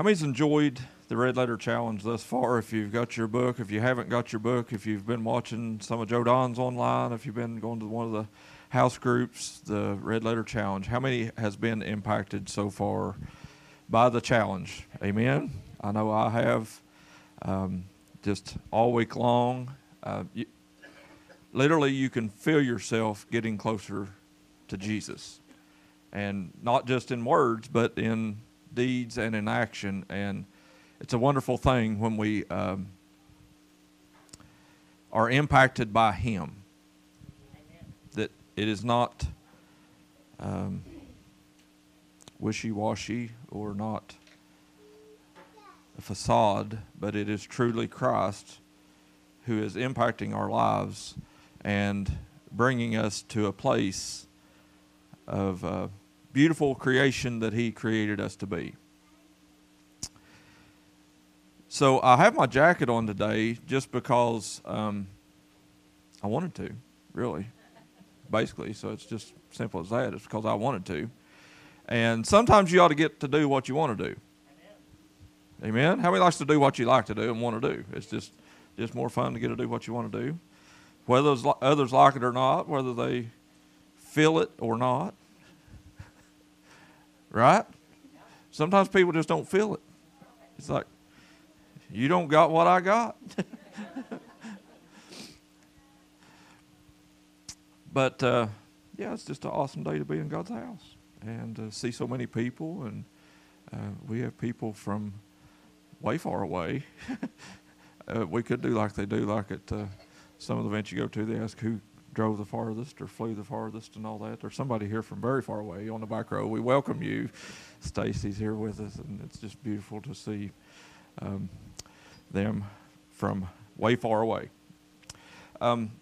How many's enjoyed the Red Letter Challenge thus far? If you've got your book, if you haven't got your book, if you've been watching some of Joe Don's online, if you've been going to one of the house groups, the Red Letter Challenge, how many has been impacted so far by the challenge? Amen. I know I have. Um, just all week long, uh, you, literally, you can feel yourself getting closer to Jesus, and not just in words, but in deeds and in action. And it's a wonderful thing when we um, are impacted by Him. That it is not um, wishy washy or not a facade, but it is truly Christ who is impacting our lives and bringing us to a place of uh, beautiful creation that He created us to be. So I have my jacket on today just because um, I wanted to, really, basically. So it's just simple as that. It's because I wanted to. And sometimes you ought to get to do what you want to do. Amen. How many likes to do what you like to do and want to do? It's just just more fun to get to do what you want to do, whether others like it or not, whether they feel it or not. Right? Sometimes people just don't feel it. It's like you don't got what I got. but uh, yeah, it's just an awesome day to be in God's house and uh, see so many people, and uh, we have people from way far away. uh, we could do like they do, like at uh, some of the events you go to, they ask who drove the farthest or flew the farthest and all that. There's somebody here from very far away on the back row. We welcome you. Stacy's here with us, and it's just beautiful to see um, them from way far away. Um,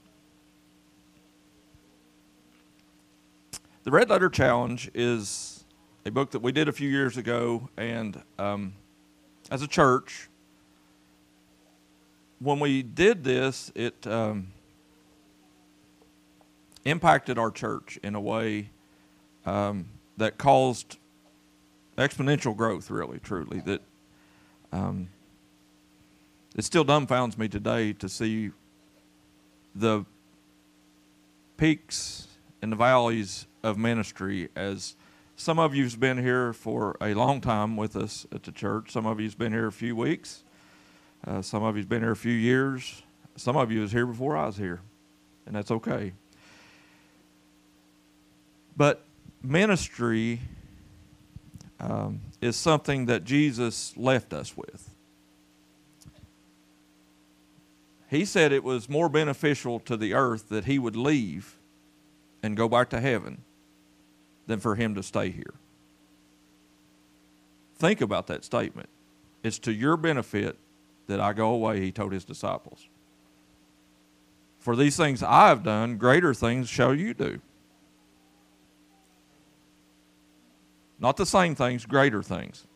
the Red Letter Challenge is a book that we did a few years ago, and um, as a church, when we did this, it um, impacted our church in a way um, that caused exponential growth, really, truly. That um, it still dumbfounds me today to see the peaks and the valleys of ministry as some of you's been here for a long time with us at the church. Some of you's been here a few weeks. Uh, some of you's been here a few years. Some of you was here before I was here, and that's okay. But ministry um, is something that Jesus left us with. He said it was more beneficial to the earth that he would leave and go back to heaven than for him to stay here. Think about that statement. It's to your benefit that I go away, he told his disciples. For these things I have done, greater things shall you do. Not the same things, greater things.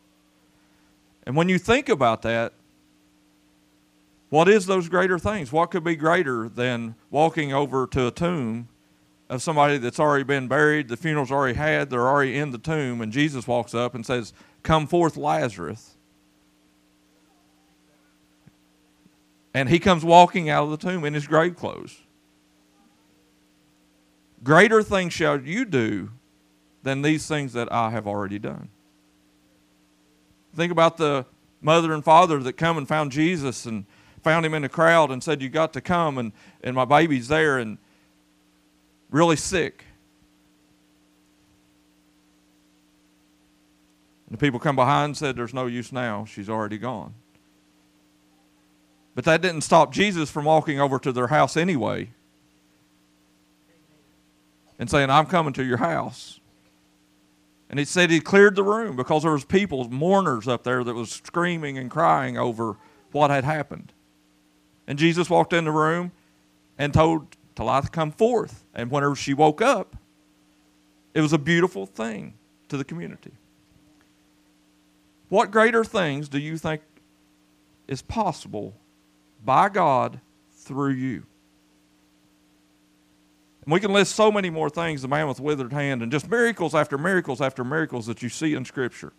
And when you think about that, what is those greater things? What could be greater than walking over to a tomb of somebody that's already been buried, the funeral's already had, they're already in the tomb, and Jesus walks up and says, Come forth, Lazarus. And he comes walking out of the tomb in his grave clothes. Greater things shall you do than these things that I have already done. Think about the mother and father that come and found Jesus and found him in a crowd and said, You got to come, and, and my baby's there. And really sick. And the people come behind and said, There's no use now. She's already gone. But that didn't stop Jesus from walking over to their house anyway and saying, I'm coming to your house. And he said he cleared the room because there was people, mourners up there that was screaming and crying over what had happened. And Jesus walked in the room and told Talitha come forth. And whenever she woke up, it was a beautiful thing to the community. What greater things do you think is possible by God through you? And we can list so many more things the man with withered hand and just miracles after miracles after miracles that you see in Scripture.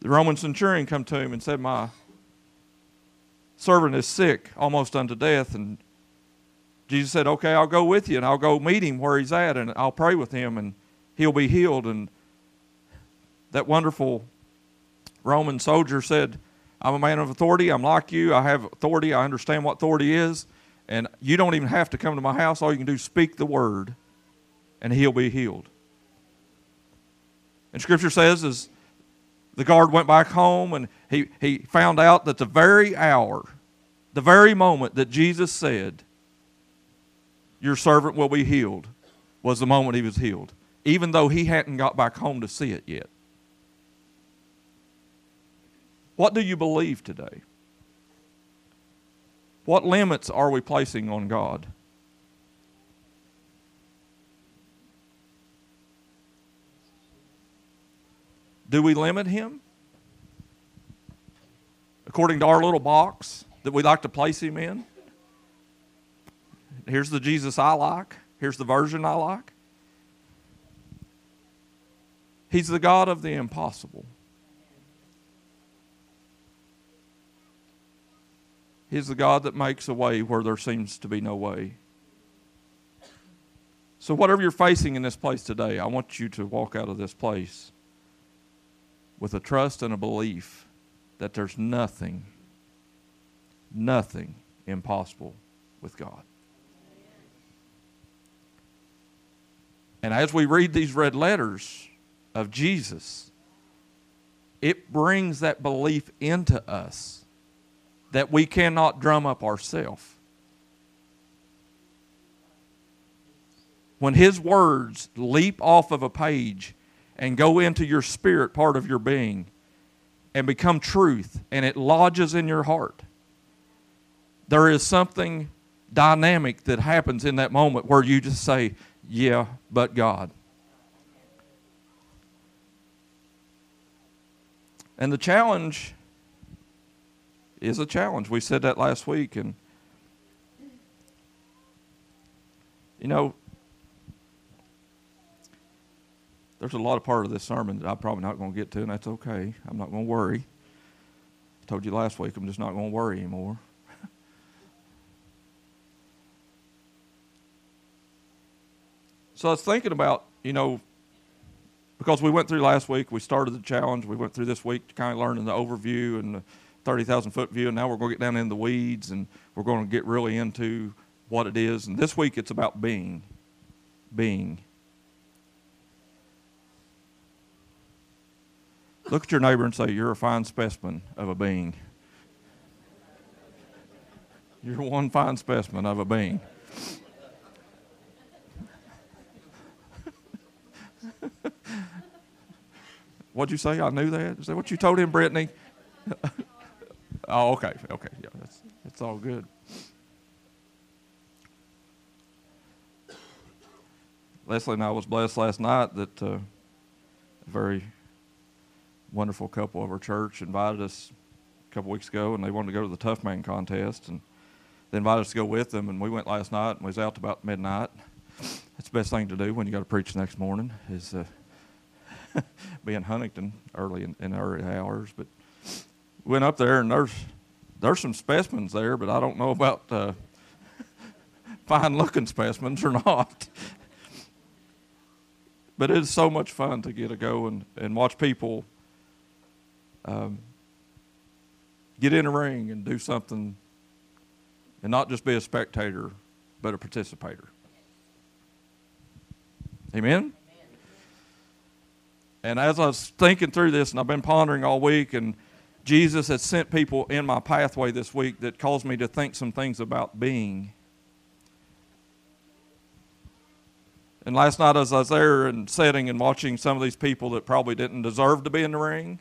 The Roman centurion come to him and said, My servant is sick, almost unto death. And Jesus said, Okay, I'll go with you and I'll go meet him where he's at and I'll pray with him and he'll be healed. And that wonderful Roman soldier said, I'm a man of authority. I'm like you. I have authority. I understand what authority is. And you don't even have to come to my house. All you can do is speak the word, and he'll be healed. And Scripture says, as the guard went back home and he, he found out that the very hour, the very moment that Jesus said, Your servant will be healed, was the moment he was healed, even though he hadn't got back home to see it yet. What do you believe today? What limits are we placing on God? Do we limit Him? According to our little box that we like to place Him in? Here's the Jesus I like. Here's the version I like. He's the God of the impossible. He's the God that makes a way where there seems to be no way. So, whatever you're facing in this place today, I want you to walk out of this place with a trust and a belief that there's nothing, nothing impossible with God. And as we read these red letters of Jesus, it brings that belief into us that we cannot drum up ourselves. When His words leap off of a page and go into your spirit, part of your being, and become truth, and it lodges in your heart, there is something dynamic that happens in that moment where you just say, Yeah, but God. And the challenge is a challenge. We said that last week, and you know, there's a lot of part of this sermon that I'm probably not going to get to, and that's okay. I'm not going to worry. I told you last week, I'm just not going to worry anymore. so I was thinking about, you know, because we went through last week, we started the challenge. We went through this week to kind of learning the overview and the 30,000 foot view, and now we're going to get down in the weeds and we're going to get really into what it is. And this week it's about being. Being. Look at your neighbor and say, You're a fine specimen of a being. You're one fine specimen of a being. What'd you say? I knew that. Is that what you told him, Brittany? Oh, okay, okay, yeah, that's it's all good. Leslie and I was blessed last night that uh, a very wonderful couple of our church invited us a couple weeks ago, and they wanted to go to the Tough Man contest, and they invited us to go with them, and we went last night, and we was out about midnight. That's the best thing to do when you got to preach the next morning is uh, be in Huntington early in, in early hours, but went up there and there's there's some specimens there, but I don't know about uh, fine looking specimens or not. but it is so much fun to get to go and, and watch people um, get in a ring and do something and not just be a spectator, but a participator. Amen? And as I was thinking through this, and I've been pondering all week, and Jesus has sent people in my pathway this week that caused me to think some things about being. And last night, as I was there and sitting and watching some of these people that probably didn't deserve to be in the ring,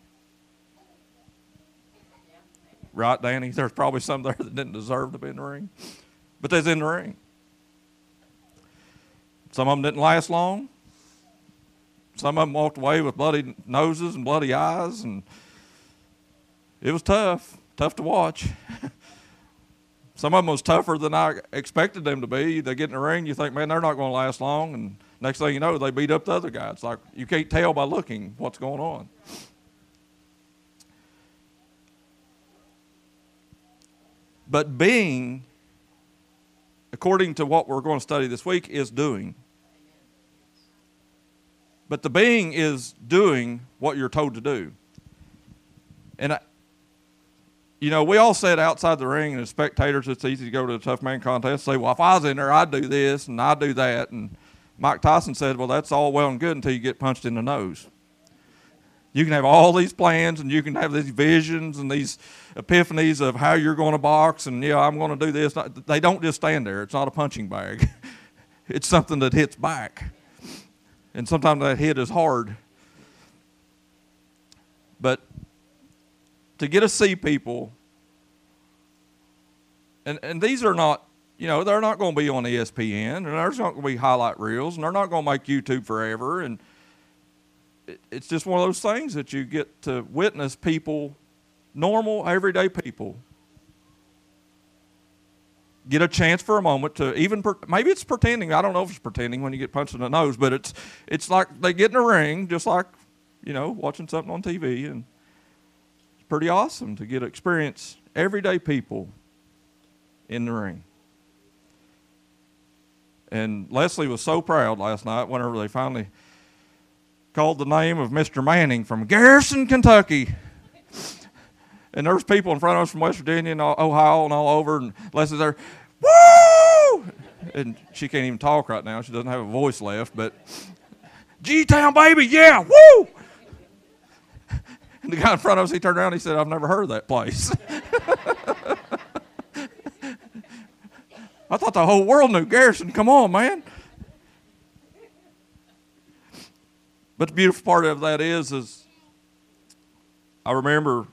right, Danny? There's probably some there that didn't deserve to be in the ring, but they's in the ring. Some of them didn't last long. Some of them walked away with bloody noses and bloody eyes and it was tough, tough to watch. Some of them was tougher than I expected them to be. They get in the ring, you think, man, they're not going to last long, and next thing you know, they beat up the other guy. It's like you can't tell by looking what's going on. But being, according to what we're going to study this week, is doing. But the being is doing what you're told to do. And I, you know, we all said outside the ring, and as spectators, it's easy to go to a tough man contest say, well, if I was in there, I'd do this and I'd do that. And Mike Tyson said, well, that's all well and good until you get punched in the nose. You can have all these plans and you can have these visions and these epiphanies of how you're going to box and, yeah, I'm going to do this. They don't just stand there. It's not a punching bag, it's something that hits back. And sometimes that hit is hard. But to get to see people, and, and these are not, you know, they're not going to be on ESPN, and there's not going to be highlight reels, and they're not going to make YouTube forever. And it, it's just one of those things that you get to witness people, normal, everyday people, get a chance for a moment to even maybe it's pretending. I don't know if it's pretending when you get punched in the nose, but it's it's like they get in a ring, just like you know watching something on TV, and pretty awesome to get to experience everyday people in the ring. And Leslie was so proud last night whenever they finally called the name of Mr. Manning from Garrison, Kentucky. And there's people in front of us from West Virginia and Ohio and all over, and Leslie's there, woo! And she can't even talk right now. She doesn't have a voice left, but G Town, baby, yeah, woo! And the guy in front of us, he turned around he said, I've never heard of that place. I thought the whole world knew Garrison. Come on, man. But the beautiful part of that is, is I remember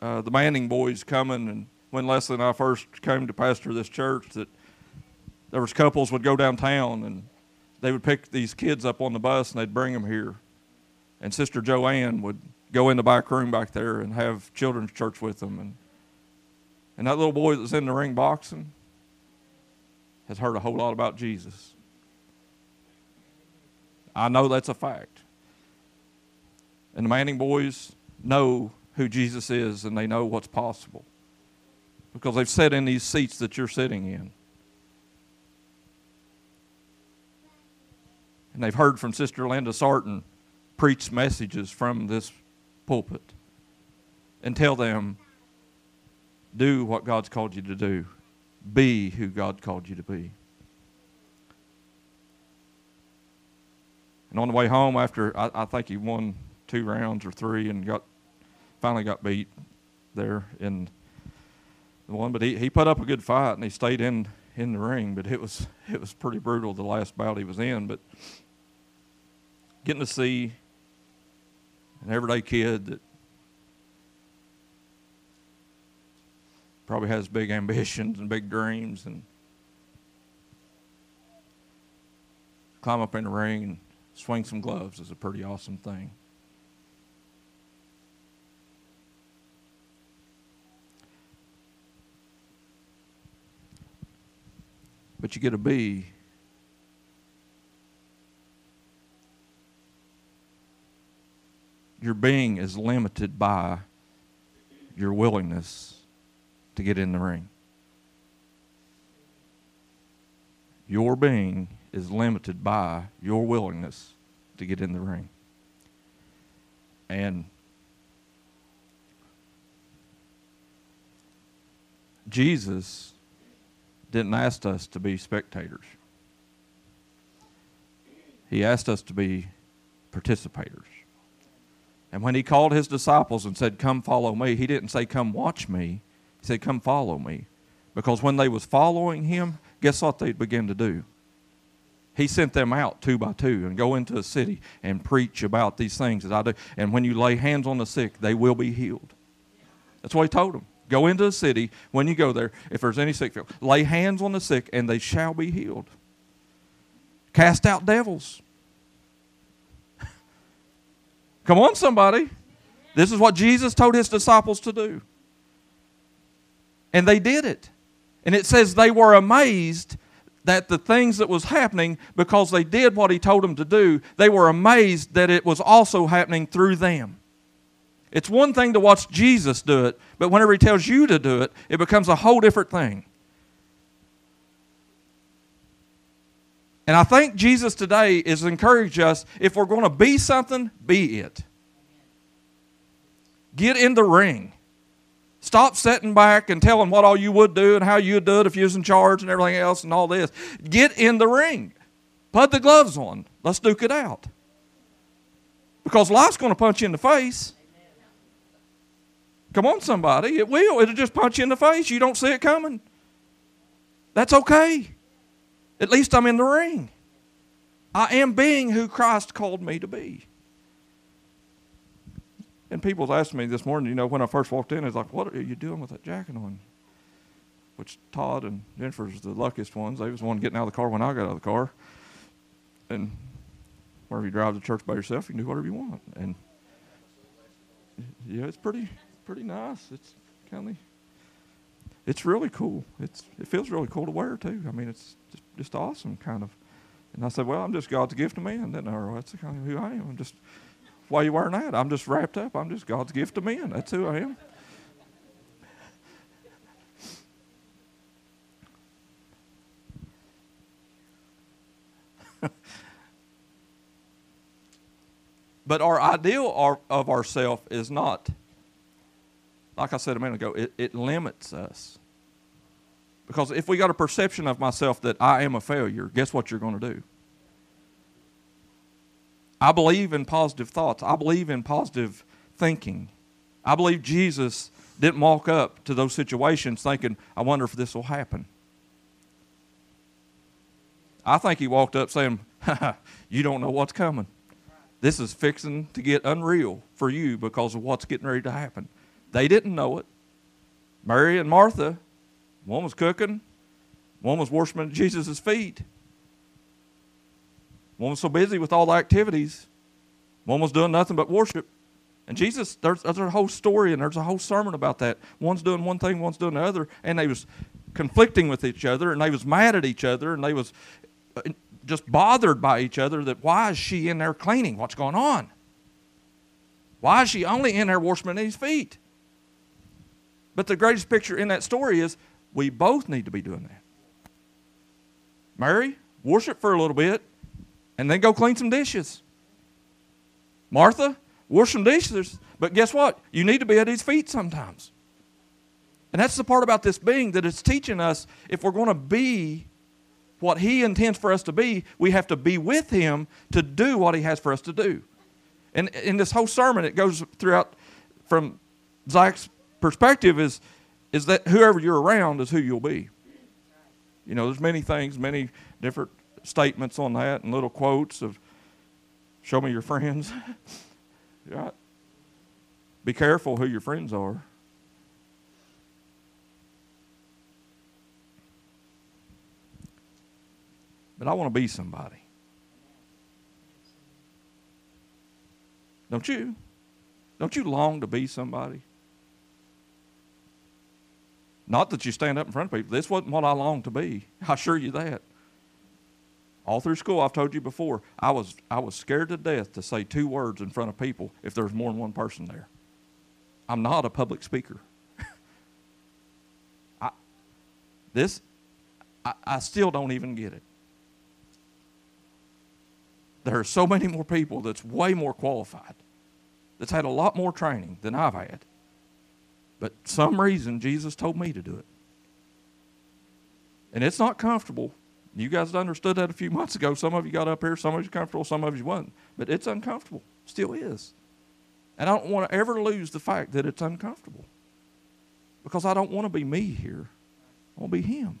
uh, the Manning boys coming, and when Leslie and I first came to pastor this church, that there was couples would go downtown and they would pick these kids up on the bus and they'd bring them here, and Sister Joanne would go in the back room back there and have children's church with them. And, and that little boy that's in the ring boxing has heard a whole lot about Jesus. I know that's a fact. And the Manning boys know who Jesus is and they know what's possible because they've sat in these seats that you're sitting in. And they've heard from Sister Linda Sarton preach messages from this pulpit and tell them, do what God's called you to do, be who God called you to be. And on the way home, after I, I think he won two rounds or three and got finally got beat there in the one, but he, he put up a good fight and he stayed in in the ring, but it was it was pretty brutal the last bout he was in. But getting to see an everyday kid that probably has big ambitions and big dreams and climb up in the ring and swing some gloves is a pretty awesome thing. But you get a B your being is limited by your willingness to get in the ring. Your being is limited by your willingness to get in the ring. And Jesus didn't ask us to be spectators. He asked us to be participators. And when he called his disciples and said, Come follow me, he didn't say, Come watch me. He said, Come follow me. Because when they was following him, guess what they'd begin to do? He sent them out two by two and go into a city and preach about these things that I do. And when you lay hands on the sick, they will be healed. That's what he told them. Go into a city when you go there, if there's any sick, lay hands on the sick and they shall be healed. Cast out devils. Come on, somebody. This is what Jesus told his disciples to do. And they did it. And it says they were amazed that the things that was happening because they did what he told them to do, they were amazed that it was also happening through them. It's one thing to watch Jesus do it, but whenever he tells you to do it, it becomes a whole different thing. And I think Jesus today is encourage us if we're going to be something, be it. Get in the ring. Stop sitting back and telling what all you would do and how you'd do it if you was in charge and everything else and all this. Get in the ring. Put the gloves on. Let's duke it out. Because life's going to punch you in the face. Come on, somebody. It will. It'll just punch you in the face. You don't see it coming. That's okay. At least I'm in the ring. I am being who Christ called me to be. And people asked me this morning, you know, when I first walked in, it's like, what are you doing with that jacket on? Which Todd and Jennifer's the luckiest ones. They was the one getting out of the car when I got out of the car. And wherever you drive to church by yourself, you can do whatever you want. And yeah, it's pretty pretty nice. It's kind of it's really cool. It's it feels really cool to wear too. I mean, it's just awesome, kind of. And I said, well, I'm just God's gift to men. Then, or that's kind of who I am. I'm just why you wearing that? I'm just wrapped up. I'm just God's gift to men. That's who I am. but our ideal of ourself is not like I said a minute ago, it, it limits us. Because if we got a perception of myself that I am a failure, guess what you're going to do? I believe in positive thoughts. I believe in positive thinking. I believe Jesus didn't walk up to those situations thinking, I wonder if this will happen. I think he walked up saying, You don't know what's coming. This is fixing to get unreal for you because of what's getting ready to happen. They didn't know it. Mary and Martha, one was cooking, one was worshiping at Jesus' feet. One was so busy with all the activities, one was doing nothing but worship. And Jesus, there's, there's a whole story and there's a whole sermon about that. One's doing one thing, one's doing the other, and they was conflicting with each other, and they was mad at each other, and they was uh, just bothered by each other that why is she in there cleaning? What's going on? Why is she only in there worshiping at his feet? But the greatest picture in that story is we both need to be doing that. Mary, worship for a little bit and then go clean some dishes. Martha, wash some dishes, but guess what? You need to be at his feet sometimes. And that's the part about this being that it's teaching us if we're going to be what he intends for us to be, we have to be with him to do what he has for us to do. And in this whole sermon, it goes throughout from Zach's perspective is is that whoever you're around is who you'll be. You know, there's many things, many different statements on that, and little quotes of "Show me your friends." right? Be careful who your friends are. But I want to be somebody. Don't you? Don't you long to be somebody? Not that you stand up in front of people. This wasn't what I longed to be. I assure you that. All through school, I've told you before, I was, I was scared to death to say two words in front of people if there was more than one person there. I'm not a public speaker. I, this, I, I still don't even get it. There are so many more people that's way more qualified, that's had a lot more training than I've had. But some reason Jesus told me to do it. And it's not comfortable. You guys understood that a few months ago. Some of you got up here, some of you comfortable, some of you wasn't. But it's uncomfortable. Still is. And I don't want to ever lose the fact that it's uncomfortable. Because I don't want to be me here. I want to be him.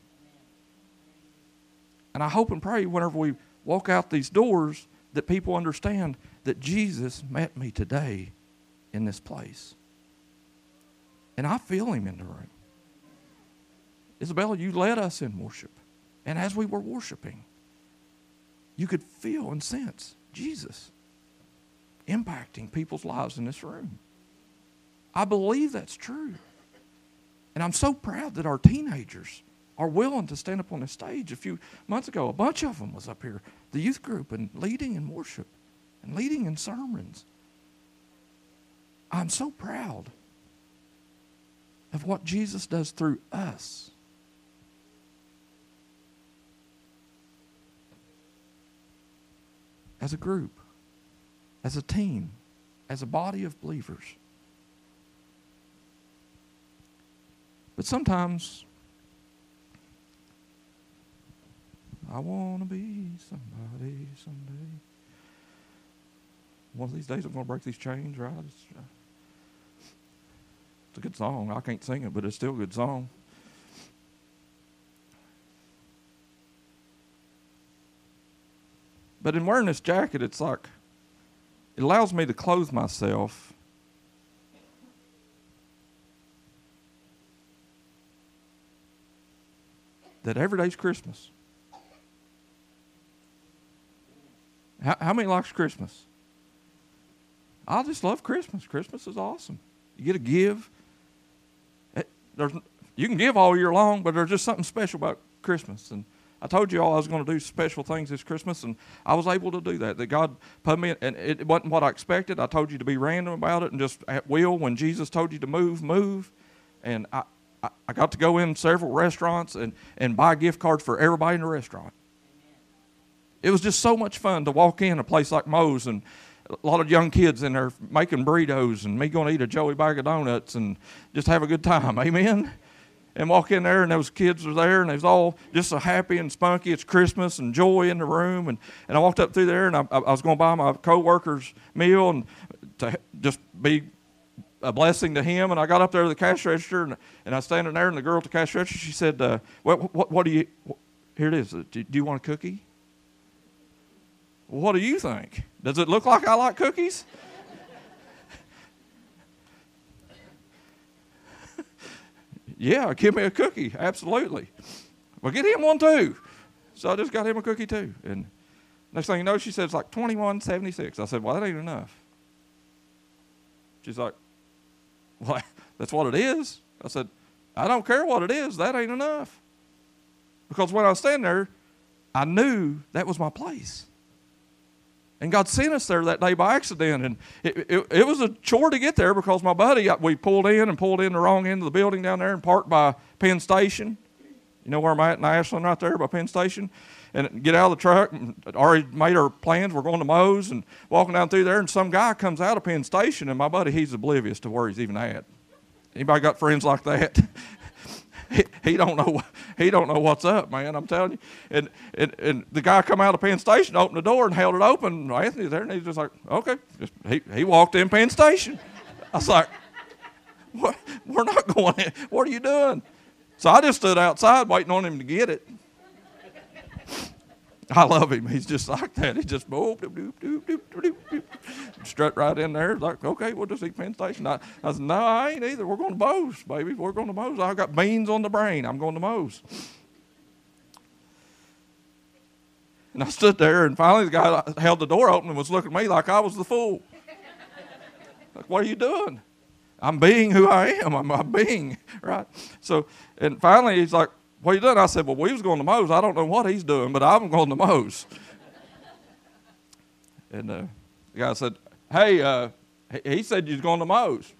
And I hope and pray whenever we walk out these doors that people understand that Jesus met me today in this place. And I feel him in the room. Isabella, you led us in worship. And as we were worshiping, you could feel and sense Jesus impacting people's lives in this room. I believe that's true. And I'm so proud that our teenagers are willing to stand up on the stage. A few months ago, a bunch of them was up here, the youth group, and leading in worship and leading in sermons. I'm so proud of what Jesus does through us. As a group, as a team, as a body of believers. But sometimes I want to be somebody someday. One of these days I'm going to break these chains, right? It's, a good song. I can't sing it, but it's still a good song. But in wearing this jacket, it's like it allows me to clothe myself that every day's Christmas. How, how many likes Christmas? I just love Christmas. Christmas is awesome. You get to give. There's, you can give all year long, but there's just something special about Christmas. And I told you all I was going to do special things this Christmas, and I was able to do that. That God put me, and it wasn't what I expected. I told you to be random about it and just at will. When Jesus told you to move, move. And I, I, I got to go in several restaurants and, and buy gift cards for everybody in the restaurant. It was just so much fun to walk in a place like Moe's and a lot of young kids in there making burritos and me going to eat a Joey bag of donuts and just have a good time. Amen. And walk in there and those kids were there and they was all just so happy and spunky. It's Christmas and joy in the room. And, and I walked up through there and I, I was going to buy my co-worker's meal and to just be a blessing to him. And I got up there to the cash register and, and I was standing there and the girl at the cash register, she said, uh, what, what, what do you, here it is. Do, do you want a cookie? What do you think? Does it look like I like cookies? yeah, give me a cookie. Absolutely. Well, get him one too. So I just got him a cookie too. And next thing you know, she said it's like twenty one seventy six. I said, Well, that ain't enough. She's like, Well, that's what it is. I said, I don't care what it is, that ain't enough. Because when I was standing there, I knew that was my place. And God sent us there that day by accident. And it, it, it, was a chore to get there because my buddy, uh, we pulled in and pulled in the wrong end of the building down there and parked by Penn Station. You know where I'm at in Ashland, right there by Penn Station? And get out of the truck. And already made our plans. We're going to Moe's and walking down through there. And some guy comes out of Penn Station. And my buddy, he's oblivious to where he's even at. Anybody got friends like that? he, he don't know he don't know what's up, man. I'm telling you. And and, and the guy come out of Penn Station, opened the door and held it open. Anthony's there, and he's just like, okay. Just, he he walked in Penn Station. I was like, what? We're not going in. What are you doing? So I just stood outside waiting on him to get it. I love him. He's just like that. He just boop, doop, doop, doop, doop, doop, doop, strut right in there. Like, okay, we'll just eat Penn Station. I, I said, no, I ain't either. We're going to Moe's, baby. We're going to Moe's. I got beans on the brain. I'm going to Moe's. And I stood there, and finally the guy held the door open and was looking at me like I was the fool. Like, what are you doing? I'm being who I am. I'm, I'm being, right? So, and finally he's like, what are you doing? I said, Well, we was going to Moe's. I don't know what he's doing, but I'm going to Moe's. and uh, the guy said, Hey, uh, he said you're going to Moe's.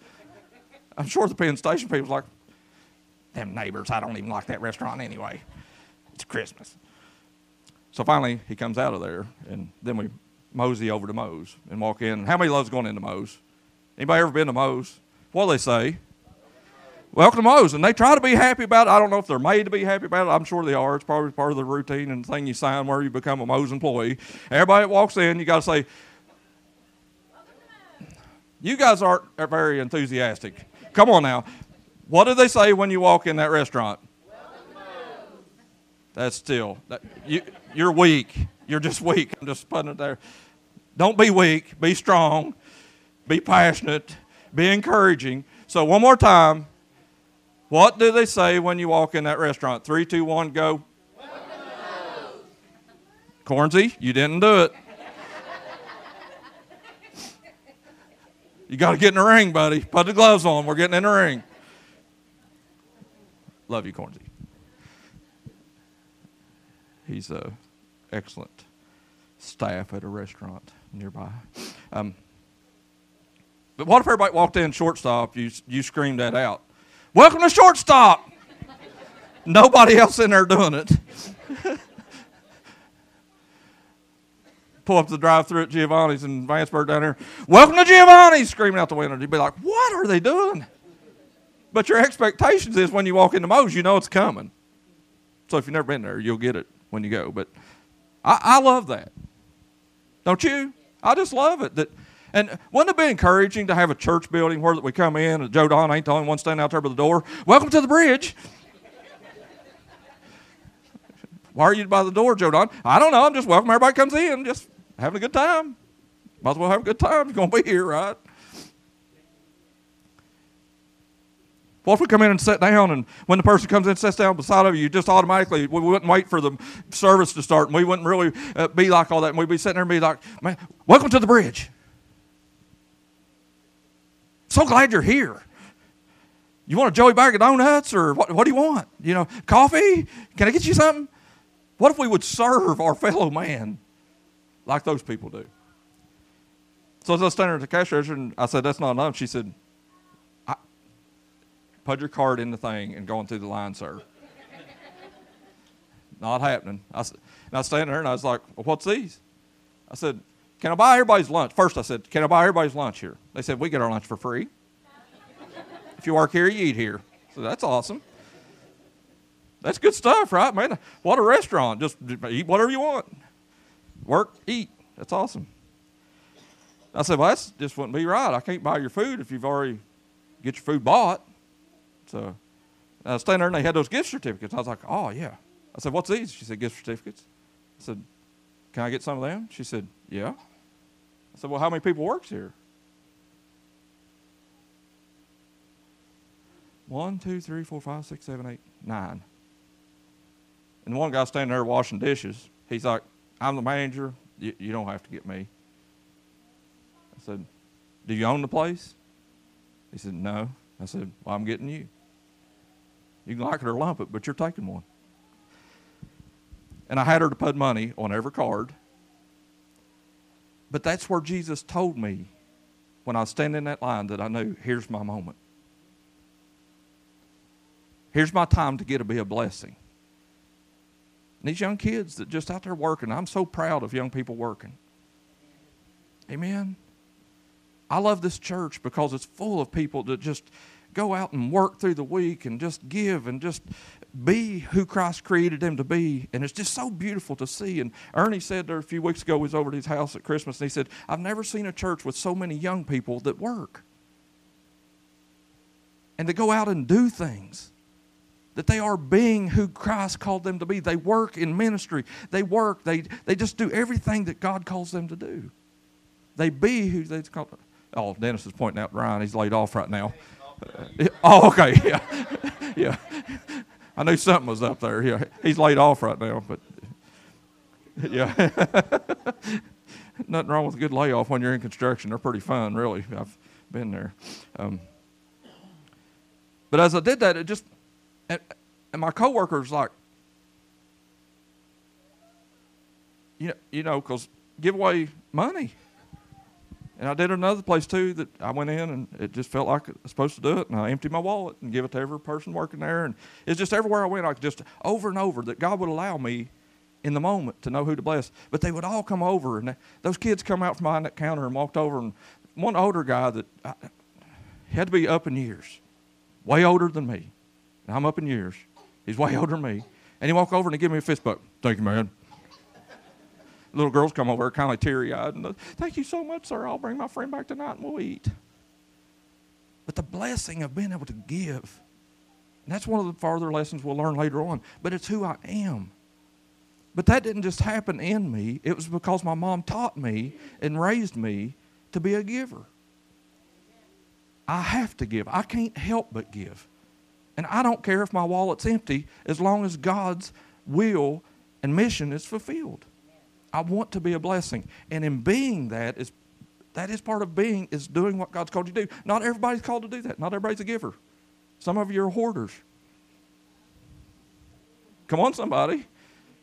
I'm sure the Penn Station people's like, Them neighbors, I don't even like that restaurant anyway. It's Christmas. So finally, he comes out of there, and then we mosey over to Moe's and walk in. How many loves going into Moe's? Anybody ever been to Moe's? What do they say? Welcome to Moe's. And they try to be happy about it. I don't know if they're made to be happy about it. I'm sure they are. It's probably part of the routine and the thing you sign where you become a Moe's employee. Everybody that walks in, you got to say, you guys aren't very enthusiastic. Come on now. What do they say when you walk in that restaurant? That's still, that, you, you're weak. You're just weak. I'm just putting it there. Don't be weak. Be strong. Be passionate. Be encouraging. So, one more time what do they say when you walk in that restaurant? Three, two, one, go. Cornsey, you didn't do it. You got to get in the ring, buddy. Put the gloves on. We're getting in the ring. Love you, Cornsey. He's a excellent staff at a restaurant nearby. Um, But what if everybody walked in shortstop? You you screamed that out. Welcome to shortstop. Nobody else in there doing it. Pull up the drive-through at Giovanni's in Vanceburg down there. Welcome to Giovanni's, screaming out the window. You'd be like, "What are they doing?" But your expectations is when you walk into Moe's, you know it's coming. So if you've never been there, you'll get it when you go. But I, I love that. Don't you? I just love it. That and wouldn't it be encouraging to have a church building where that we come in and Joe Don ain't the only one standing out there by the door? Welcome to the bridge. Why are you by the door, Joe Don? I don't know. I'm just welcome. Everybody comes in, just having a good time. Might as well have a good time. You're going to be here, right? What if we come in and sit down, and when the person comes in and sits down beside of you, you just automatically, we wouldn't wait for the service to start, and we wouldn't really uh, be like all that, and we'd be sitting there and be like, man, welcome to the bridge. So glad you're here. You want a Joey bag of donuts, or what, what do you want? You know, coffee? Can I get you something? What if we would serve our fellow man like those people do? So I was standing at the cash register, and I said, that's not enough. She said, Put your card in the thing and going through the line, sir. Not happening. I, and I was standing there and I was like, well, what's these? I said, can I buy everybody's lunch? First, I said, can I buy everybody's lunch here? They said, we get our lunch for free. if you work here, you eat here. So that's awesome. That's good stuff, right, man? What a restaurant. Just eat whatever you want. Work, eat. That's awesome. I said, well, that's just wouldn't be right. I can't buy your food if you've already get your food bought. So I was standing there and they had those gift certificates. I was like, oh, yeah. I said, what's these? She said, gift certificates. I said, can I get some of them? She said, yeah. I said, well, how many people works here? One, two, three, four, five, six, seven, eight, nine. And the one guy standing there washing dishes, he's like, I'm the manager. You, you don't have to get me. I said, Do you own the place? He said, No. I said, Well, I'm getting you. You can like it or lump it, but you're taking one. And I had her to put money on every card. But that's where Jesus told me when I was standing in that line that I knew here's my moment. Here's my time to get to be a blessing. And these young kids that just out there working, I'm so proud of young people working. Amen. I love this church because it's full of people that just go out and work through the week and just give and just be who Christ created them to be. And it's just so beautiful to see. And Ernie said there a few weeks ago, he was over at his house at Christmas, and he said, I've never seen a church with so many young people that work and to go out and do things. That they are being who Christ called them to be. They work in ministry. They work. They, they just do everything that God calls them to do. They be who they call. Oh, Dennis is pointing out Ryan. He's laid off right now. oh, okay, yeah, yeah. I knew something was up there. Yeah, he's laid off right now, but yeah. Nothing wrong with a good layoff when you're in construction. They're pretty fun, really. I've been there. Um, but as I did that, it just and, and my coworkers like, you know, you know, because give away money. And I did another place too that I went in and it just felt like I was supposed to do it. And I emptied my wallet and give it to every person working there. And it's just everywhere I went, I could just over and over that God would allow me in the moment to know who to bless. But they would all come over and those kids come out from behind that counter and walked over. And one older guy that I, had to be up in years, way older than me. And I'm up in years. He's way older than me. And he walked over and he gave me a fist bump. Thank you, man little girls come over kind of teary eyed and, thank you so much, sir. I'll bring my friend back tonight and we'll eat. But the blessing of being able to give, and that's one of the farther lessons we'll learn later on, but it's who I am. But that didn't just happen in me, it was because my mom taught me and raised me to be a giver. I have to give. I can't help but give. And I don't care if my wallet's empty as long as God's will and mission is fulfilled. I want to be a blessing. And in being that is that is part of being is doing what God's called you to do. Not everybody's called to do that. Not everybody's a giver. Some of you are hoarders. Come on, somebody.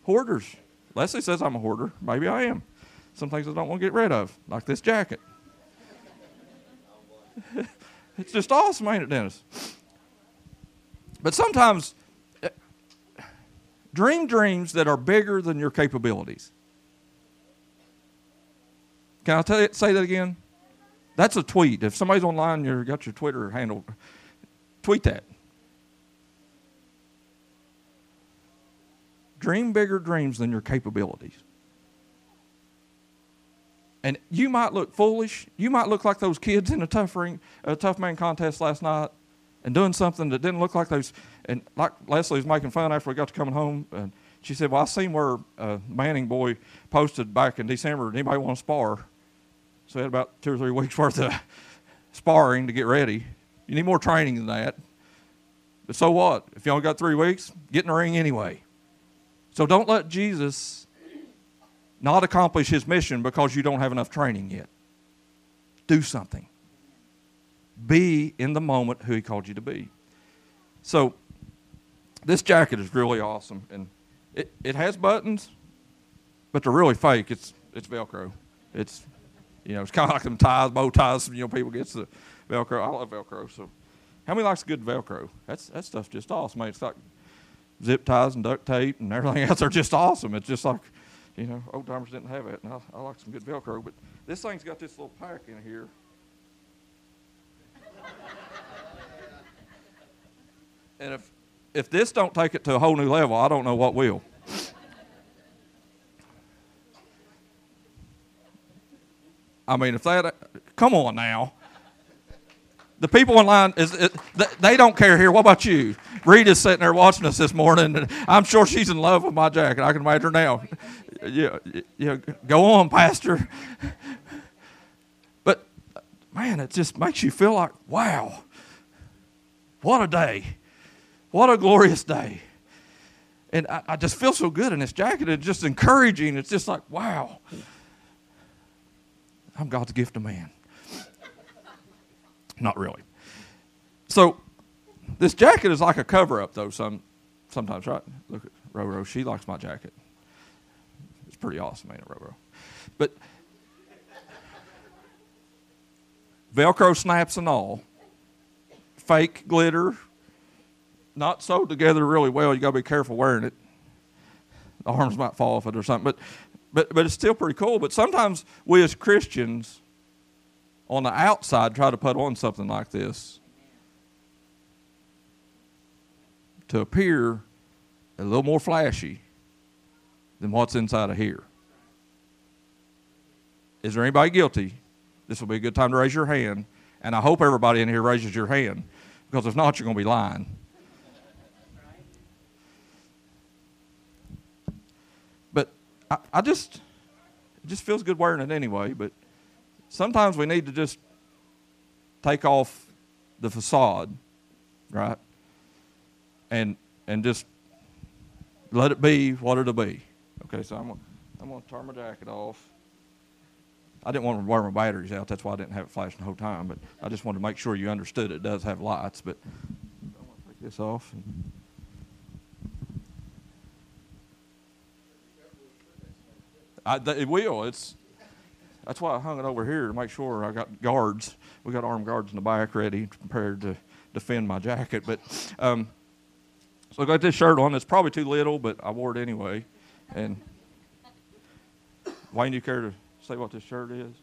Hoarders. Leslie says I'm a hoarder. Maybe I am. Some things I don't want to get rid of, like this jacket. it's just awesome, ain't it, Dennis? But sometimes eh, dream dreams that are bigger than your capabilities. Can I tell you, say that again? That's a tweet. If somebody's online, you've got your Twitter handle, tweet that. Dream bigger dreams than your capabilities. And you might look foolish. You might look like those kids in a tough ring, a tough man contest last night, and doing something that didn't look like those. And like Leslie was making fun after we got to coming home, and she said, "Well, I seen where uh, Manning boy posted back in December. Anybody want to spar?" So we had about two or three weeks worth of sparring to get ready. You need more training than that. But so what? If you only got three weeks, get in the ring anyway. So don't let Jesus not accomplish his mission because you don't have enough training yet. Do something. Be in the moment who he called you to be. So this jacket is really awesome and it, it has buttons, but they're really fake. It's it's Velcro. It's you know, it's kind of like them ties, bow ties. You know, people get the Velcro. I love Velcro. So, how many likes good Velcro? That's that stuff's just awesome. Man. It's like zip ties and duct tape and everything else are just awesome. It's just like, you know, old timers didn't have it. And I, I like some good Velcro. But this thing's got this little pack in here. and if if this don't take it to a whole new level, I don't know what will. I mean, if that, come on now. The people in line is they don't care here. What about you? Rita's sitting there watching us this morning, I'm sure she's in love with my jacket. I can imagine now. Yeah, yeah, go on, Pastor. But man, it just makes you feel like, wow, what a day, what a glorious day. And I, I just feel so good in this jacket. It's just encouraging. It's just like, wow, I'm God's gift to man. Not really. So this jacket is like a cover up though some sometimes, right? Look at Roro. She likes my jacket. It's pretty awesome, ain't it, Roro? But Velcro snaps and all. Fake glitter. Not sewed together really well. You gotta be careful wearing it. The arms might fall off it or something. But but but it's still pretty cool. But sometimes we as Christians on the outside try to put on something like this to appear a little more flashy than what's inside of here. Is there anybody guilty? This will be a good time to raise your hand. And I hope everybody in here raises your hand because if not, you're going to be lying. But I, I just, it just feels good wearing it anyway. But sometimes we need to just take off the facade, right? And and just let it be what it'll be. Okay, so I'm I'm gonna turn my jacket off. I didn't want to wear my batteries out. That's why I didn't have it flashing the whole time. But I just wanted to make sure you understood it does have lights. But I'm gonna take this off. And, I, it will. It's that's why I hung it over here to make sure I got guards. We got armed guards in the back ready, prepared to defend my jacket. But um, so I got this shirt on. It's probably too little, but I wore it anyway. And Wayne, do you care to say what this shirt is?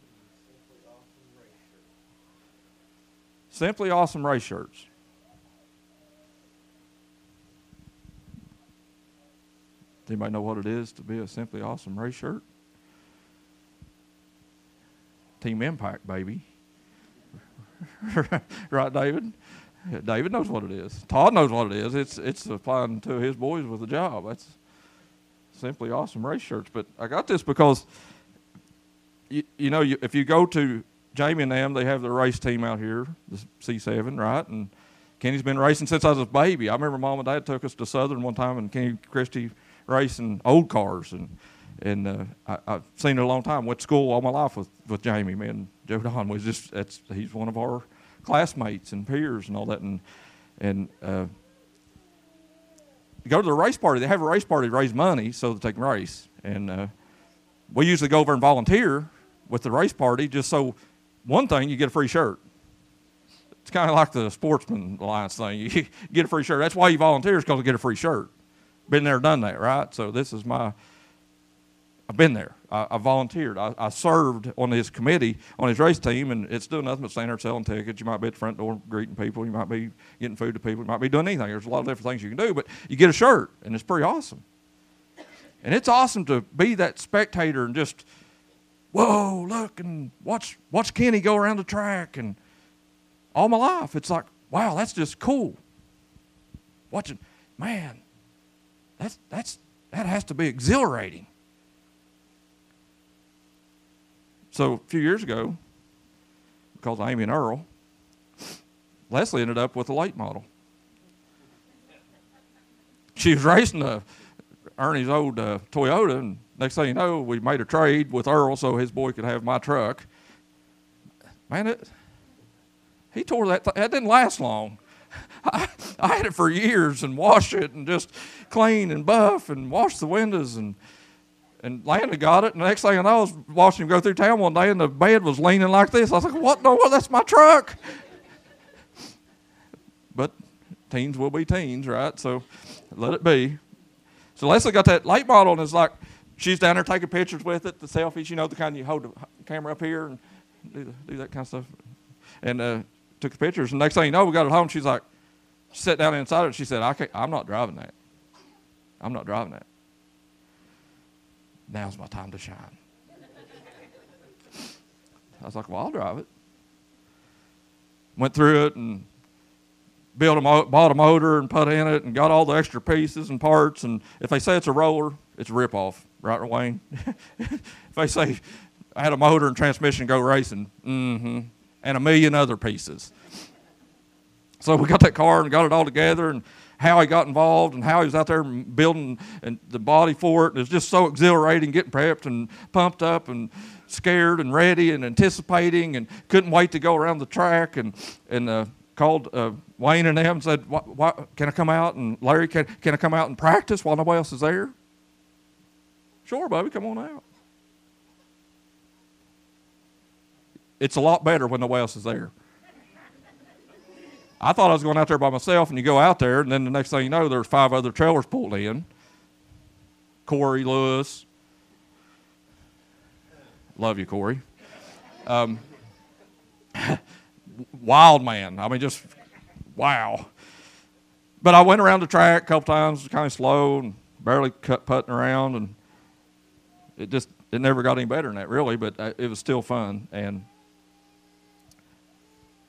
Simply awesome race shirts. Anybody know what it is to be a simply awesome race shirt? Team Impact, baby. right, David? David knows what it is. Todd knows what it is. It's it's applying to his boys with a job. That's simply awesome race shirts. But I got this because you, you know you, if you go to Jamie and them, they have their race team out here, the C7, right? And Kenny's been racing since I was a baby. I remember mom and dad took us to Southern one time, and Kenny Christie racing old cars and and uh, I, have seen it a long time. Went to school all my life with, with Jamie. Me and Joe Don was just that's he's one of our classmates and peers and all that. And and uh, go to the race party. They have a race party to raise money so that they can race. And uh, we usually go over and volunteer with the race party just so one thing you get a free shirt. It's kind of like the sportsman alliance thing. You get a free shirt. That's why you volunteer is because you get a free shirt. Been there, done that, right? So this is my. I've been there. I, I volunteered. I, I, served on his committee on his race team, and it's doing nothing but standing there selling tickets. You might be at the front door greeting people. You might be getting food to people. You might be doing anything. There's a lot of different things you can do, but you get a shirt, and it's pretty awesome. And it's awesome to be that spectator and just, whoa, look and watch watch Kenny go around the track and all my life. It's like, wow, that's just cool. Watching, man, that's that's that has to be exhilarating. So a few years ago, because Amy and Earl, Leslie ended up with a late model. She was racing a Ernie's old uh, Toyota, and next thing you know, we made a trade with Earl so his boy could have my truck. Man, it he tore that. Th- that didn't last long. I, I had it for years and washed it and just clean and buff and wash the windows and and Landon got it. And the next thing I know, I was watching him go through town one day, and the bed was leaning like this. I was like, "What? No, that's my truck." but teens will be teens, right? So let it be. So Leslie got that late model and it's like, she's down there taking pictures with it, the selfies, you know, the kind you hold the camera up here and do, the, do that kind of stuff. And uh, took the pictures. And next thing you know, we got it home. She's like, she sat down inside it she said, I can't, I'm not driving that. I'm not driving that. Now's my time to shine. I was like, well, I'll drive it. Went through it and built a mo- bought a motor and put in it and got all the extra pieces and parts. And if they say it's a roller, it's a ripoff, right, Wayne? if they say I had a motor and transmission go racing, mm-hmm, and a million other pieces. So we got that car and got it all together and how he got involved and how he was out there building and the body for it. And It was just so exhilarating, getting prepped and pumped up and scared and ready and anticipating and couldn't wait to go around the track and and uh, called uh, Wayne and them and said, what, what, "Can I come out?" And Larry, "Can can I come out and practice while nobody else is there?" Sure, Bubby, come on out. It's a lot better when nobody else is there. I thought I was going out there by myself, and you go out there, and then the next thing you know, there's five other trailers pulled in. Corey Lewis. Love you, Corey. Um, wild man. I mean, just wow. But I went around the track a couple times, kind of slow and barely cut putting around, and it just it never got any better than that, really. But uh, it was still fun. And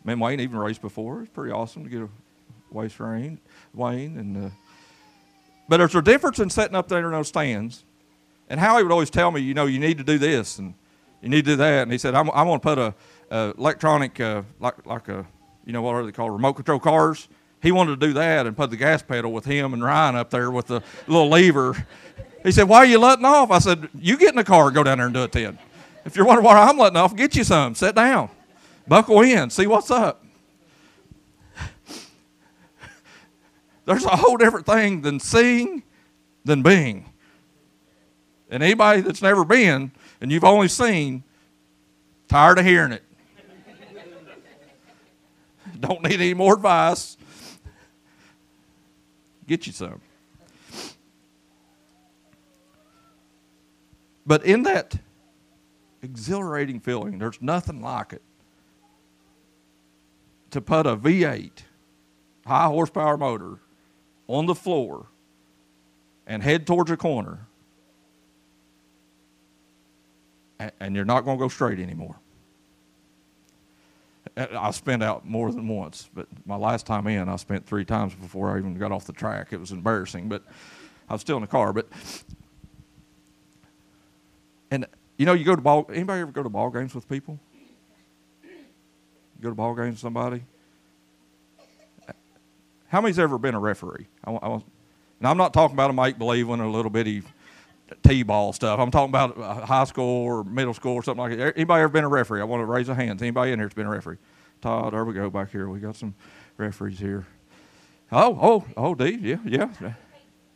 man, Wayne even raced before. It's pretty awesome to get a race Wayne, Wayne, and uh, but there's a difference in setting up there in those stands. And Howie would always tell me, you know, you need to do this and you need to do that. And he said, I'm, I'm going to put a uh, electronic, uh, like like a, you know what are they called, remote control cars. He wanted to do that and put the gas pedal with him and Ryan up there with the little lever. He said, "Why are you letting off?" I said, "You get in the car, go down there and do it then. If you're wondering why I'm letting off, get you some. Sit down, buckle in, see what's up." There's a whole different thing than seeing, than being. And anybody that's never been and you've only seen, tired of hearing it. Don't need any more advice. Get you some. But in that exhilarating feeling, there's nothing like it. To put a V8 high horsepower motor on the floor and head towards a corner, and you're not going to go straight anymore. Uh, I spent out more than once, but my last time in, I spent three times before I even got off the track. It was embarrassing, but I was still in the car. But and you know, you go to ball. Anybody ever go to ball games with people? Go to ball games somebody. How many's ever been a referee? I, I, now I'm not talking about a make believe one, or a little bitty t-ball stuff. I'm talking about uh, high school or middle school or something like that. Anybody ever been a referee? I want to raise a hand. Anybody in here has been a referee? Todd, there we go back here. We got some referees here. Oh, oh, oh, Dave, yeah, yeah.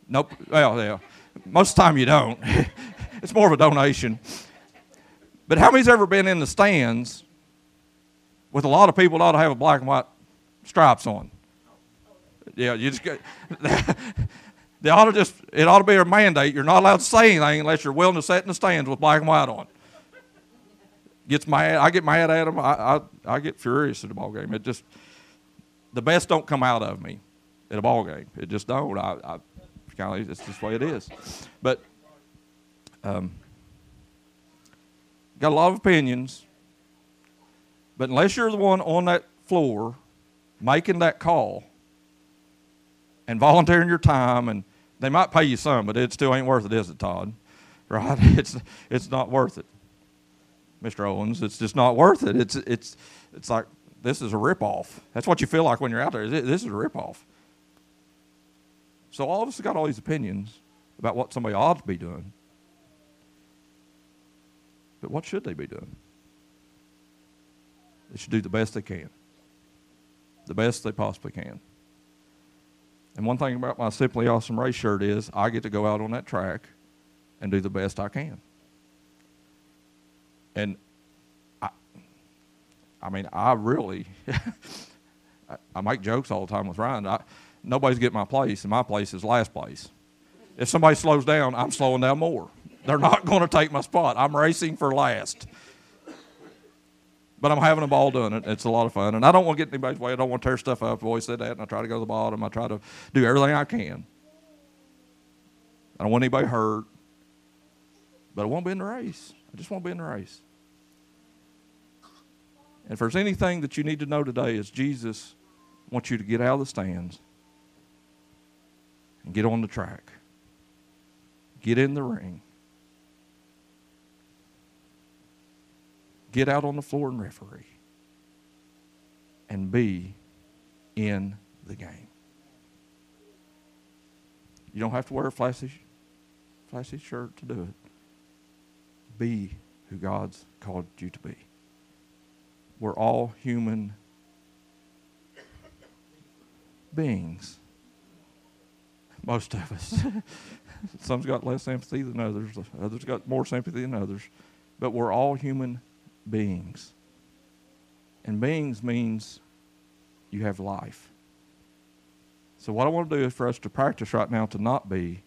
Nope. Well, yeah. Most of the time you don't. it's more of a donation. But how many's ever been in the stands with a lot of people ought to have a black and white stripes on. Yeah, you just get. they ought to just. It ought to be a mandate. You're not allowed to say anything unless you're willing to sit in the stands with black and white on. Gets mad. I get mad at them. I, I, I get furious at the ball game. It just the best don't come out of me at a ball game. It just don't. I, I kind of it's just the way it is. But um, got a lot of opinions. But unless you're the one on that floor making that call and volunteering your time, and they might pay you some, but it still ain't worth it, is it, Todd? Right? It's it's not worth it, Mr. Owens. It's just not worth it. It's it's it's like this is a ripoff. That's what you feel like when you're out there. This is a ripoff. So all of us have got all these opinions about what somebody ought to be doing. But what should they be doing? They should do the best they can. The best they possibly can. And one thing about my Simply Awesome race shirt is I get to go out on that track and do the best I can. And I, I mean, I really, I, I, make jokes all the time with Ryan. I, nobody's getting my place, and my place is last place. If somebody slows down, I'm slowing down more. They're not going to take my spot. I'm racing for last. But I'm having a ball doing it. It's a lot of fun. And I don't want to get anybody's way. I don't want to tear stuff up. I've always said that. And I try to go to the bottom. I try to do everything I can. I don't want anybody hurt. But I won't be in the race. I just won't be in the race. And if there's anything that you need to know today is Jesus wants you to get out of the stands and get on the track. Get in the ring. Get out on the floor and referee. And be in the game. You don't have to wear a flashy, flashy shirt to do it. Be who God's called you to be. We're all human beings. Most of us. Some's got less sympathy than others, others got more sympathy than others. But we're all human beings. And beings means you have life. So, what I want to do is for us to practice right now to not be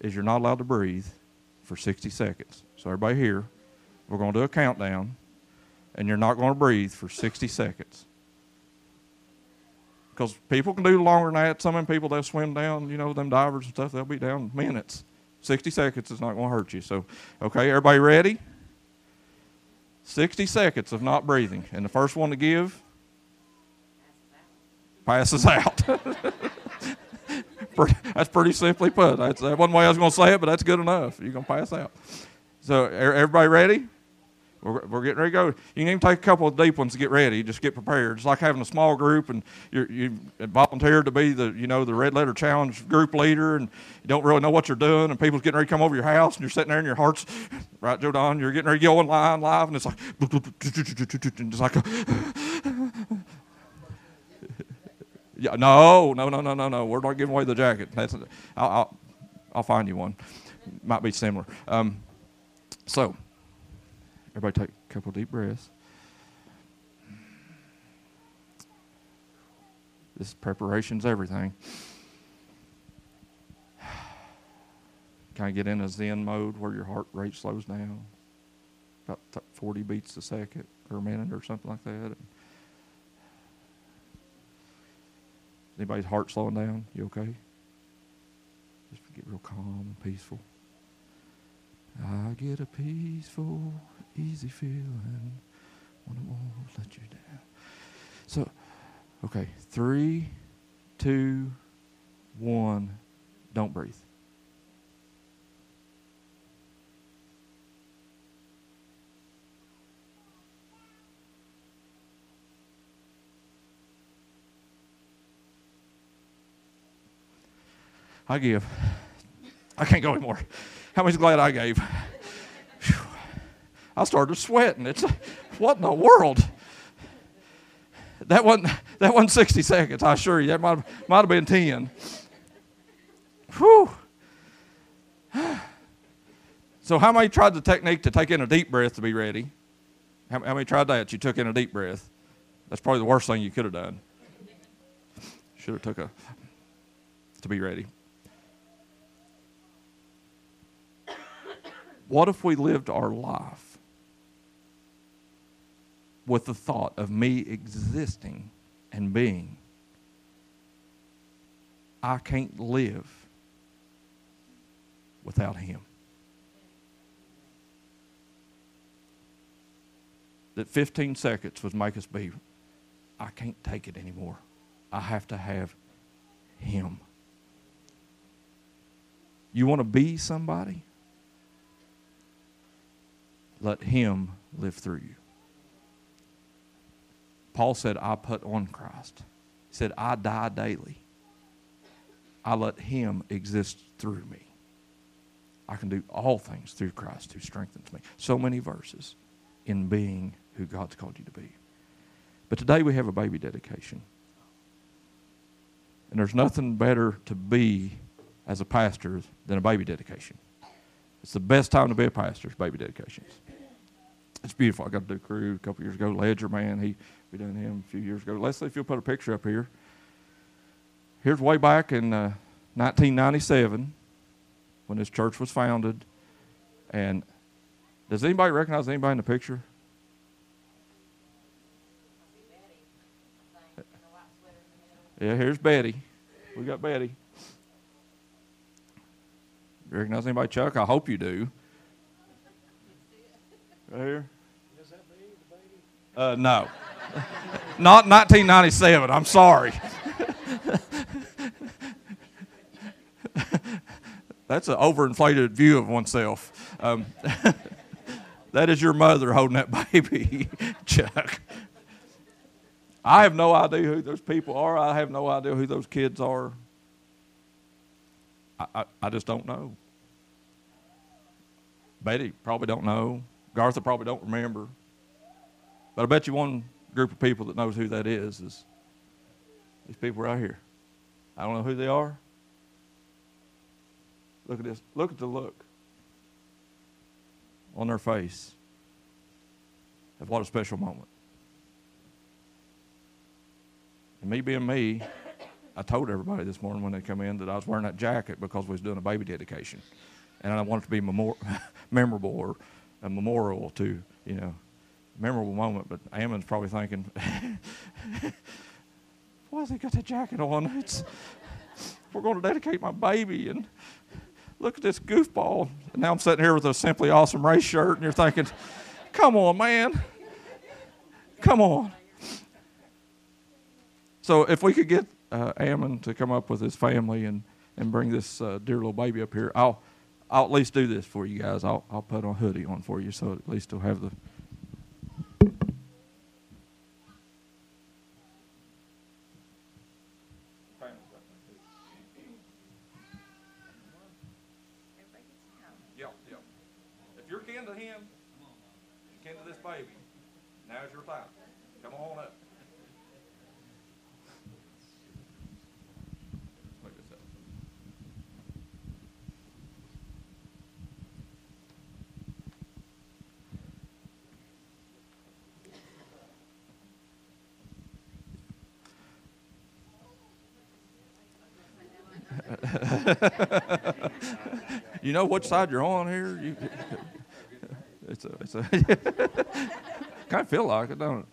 is you're not allowed to breathe for 60 seconds. So, everybody here, we're going to do a countdown, and you're not going to breathe for 60 seconds. Because people can do longer than that. Some people, they'll swim down, you know, them divers and stuff, they'll be down minutes. 60 seconds is not going to hurt you. So, okay, everybody ready? 60 seconds of not breathing. And the first one to give passes out. that's pretty simply put. That's one way I was going to say it, but that's good enough. You're going to pass out. So, everybody ready? We're, we're getting ready to go. You can even take a couple of deep ones to get ready. Just get prepared. It's like having a small group, and you you volunteered to be the you know the Red Letter Challenge group leader, and you don't really know what you're doing, and people's getting ready to come over your house, and you're sitting there, and your heart's right, Joe Don. You're getting ready to go online live, and it's like and it's like. yeah, no, no, no, no, no, no. We're not giving away the jacket. That's, I'll, I'll, I'll find you one. Might be similar. Um, so, Everybody take a couple deep breaths. This preparation's everything. Kind of get in a Zen mode where your heart rate slows down, about 40 beats a second or a minute or something like that. Anybody's heart slowing down? You okay? Just get real calm and peaceful. I get a peaceful easy feeling when it won't let you down. So, okay, three, two, one, don't breathe. I give. I can't go anymore. How much glad I gave? I started sweating. It's what in the world? That wasn't that wasn't 60 seconds, I assure you. That might might have been 10. Whew. So how many tried the technique to take in a deep breath to be ready? How, how many tried that? You took in a deep breath. That's probably the worst thing you could have done. Should have took a to be ready. What if we lived our life with the thought of me existing and being? I can't live without Him. That 15 seconds would make us be, I can't take it anymore. I have to have Him. You want to be somebody? Let Him live through you. Paul said, I put on Christ. He said, I die daily. I let Him exist through me. I can do all things through Christ who strengthens me. So many verses in being who God's called you to be. But today we have a baby dedication. And there's nothing better to be as a pastor than a baby dedication. It's the best time to be a pastor, is baby dedications. It's beautiful. I got to do Crew a couple years ago. Ledger, man, he we done him a few years ago. Leslie, if you'll put a picture up here. Here's way back in uh, 1997 when this church was founded. And does anybody recognize anybody in the picture? Yeah, here's Betty. We got Betty. You recognize anybody, Chuck? I hope you do. Right here? Uh, no. Not 1997. I'm sorry. That's an overinflated view of oneself. Um, that is your mother holding that baby, Chuck. I have no idea who those people are. I have no idea who those kids are. I, I, I just don't know. Betty probably don't know. Gartha probably don't remember. But I bet you one group of people that knows who that is is these people right here. I don't know who they are. Look at this. Look at the look on their face of what a special moment. And me being me, I told everybody this morning when they come in that I was wearing that jacket because we was doing a baby dedication. And I wanted to be memor- memorable or a memorial to, you know, memorable moment. But Ammon's probably thinking, why has he got that jacket on? It's, we're going to dedicate my baby. And look at this goofball. And now I'm sitting here with a Simply Awesome race shirt, and you're thinking, come on, man. Come on. So if we could get uh, Ammon to come up with his family and, and bring this uh, dear little baby up here, I'll, I'll at least do this for you guys. I'll, I'll put a hoodie on for you so at least you'll have the. Yeah, yeah. If you're kin to him, kin to this baby, now's your time. Come on up. Look this up. you know which side you're on here? You, a kind of feel like it, don't it?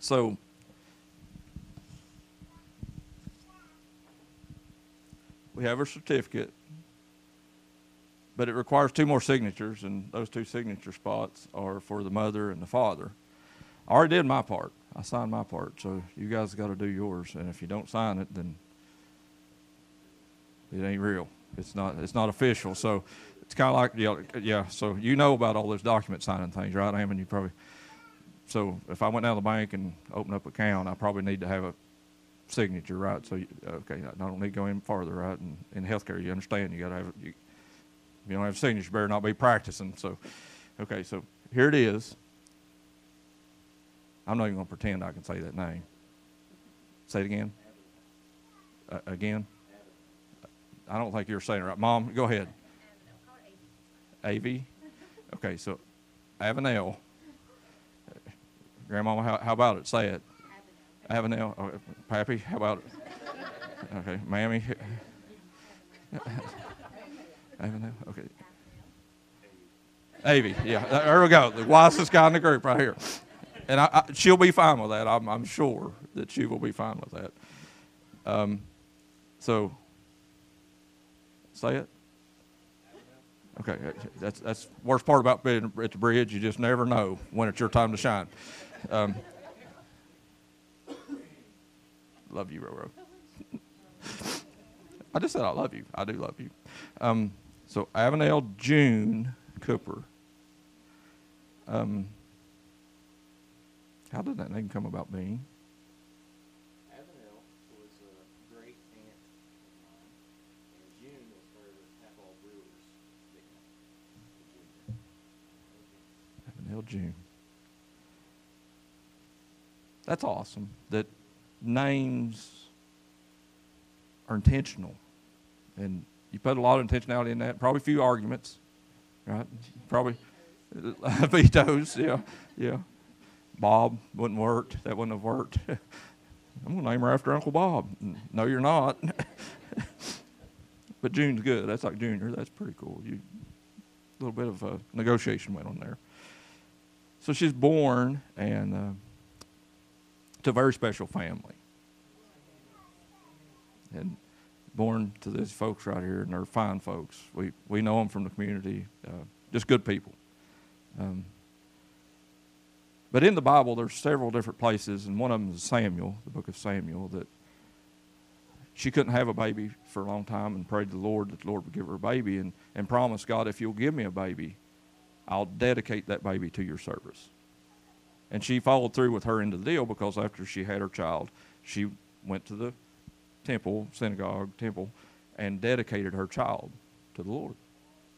So, we have a certificate, but it requires two more signatures, and those two signature spots are for the mother and the father. I already did my part. I signed my part, so you guys got to do yours. And if you don't sign it, then it ain't real. It's not. It's not official. So it's kind of like yeah, yeah. So you know about all those document signing things, right, Ammon? You probably. So if I went down to the bank and opened up an account, I probably need to have a signature, right? So you, okay, I don't need to go any farther, right? And in healthcare, you understand you got to have. You, you don't have a signature, you better not be practicing. So, okay, so here it is. I'm not even going to pretend I can say that name. Say it again. Uh, again. I don't think you're saying it right. Mom, go ahead. AV. Okay, so Avenel. Grandmama, how, how about it? Say it. Avenel. Oh, Pappy, how about it? Okay, Mammy. Avenel. Okay. Avy, yeah, there we go. The wisest guy in the group right here. And I, I, she'll be fine with that. I'm, I'm, sure that she will be fine with that. Um, so, say it. Okay, that's that's worst part about being at the bridge. You just never know when it's your time to shine. Um, love you, Roro. I just said I love you. I do love you. Um, so Avenel June Cooper. Um, how did that name come about being? Avenel was a great aunt of mine, and June was her Papaw Brewer's June. That's awesome that names are intentional. And you put a lot of intentionality in that. Probably a few arguments, right? Probably vetoes, yeah, yeah. Bob wouldn't work. That wouldn't have worked. I'm going to name her after Uncle Bob. No, you're not. but June's good. That's like Junior. That's pretty cool. You, a little bit of a negotiation went on there. So she's born and uh, to a very special family. And born to these folks right here, and they're fine folks. We, we know them from the community, uh, just good people. Um, but in the Bible, there's several different places, and one of them is Samuel, the book of Samuel, that she couldn't have a baby for a long time and prayed to the Lord that the Lord would give her a baby and, and promised God, if you'll give me a baby, I'll dedicate that baby to your service. And she followed through with her into the deal because after she had her child, she went to the temple, synagogue, temple, and dedicated her child to the Lord.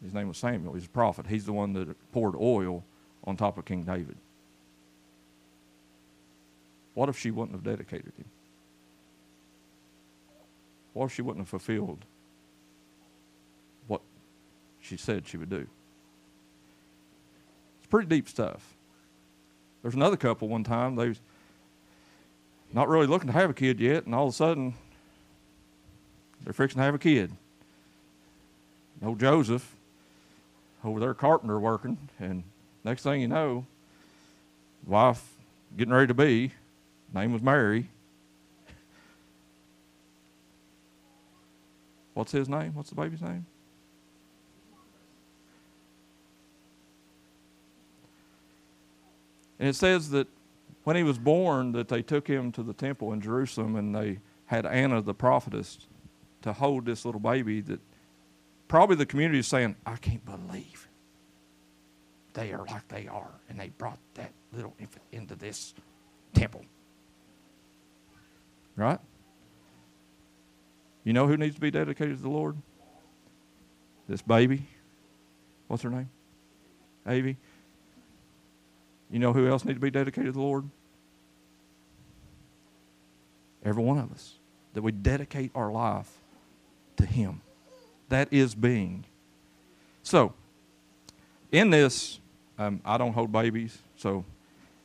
His name was Samuel. He's a prophet. He's the one that poured oil on top of King David. What if she wouldn't have dedicated him? What if she wouldn't have fulfilled what she said she would do? Pretty deep stuff. There's another couple one time, they was not really looking to have a kid yet, and all of a sudden they're fixing to have a kid. No Joseph over there carpenter working, and next thing you know, wife getting ready to be, name was Mary. What's his name? What's the baby's name? And it says that when he was born, that they took him to the temple in Jerusalem and they had Anna the prophetess to hold this little baby that probably the community is saying, I can't believe they are like they are. And they brought that little infant into this temple. Right? You know who needs to be dedicated to the Lord? This baby. What's her name? Avy. You know who else need to be dedicated to the Lord? Every one of us. That we dedicate our life to Him. That is being. So, in this, um, I don't hold babies, so,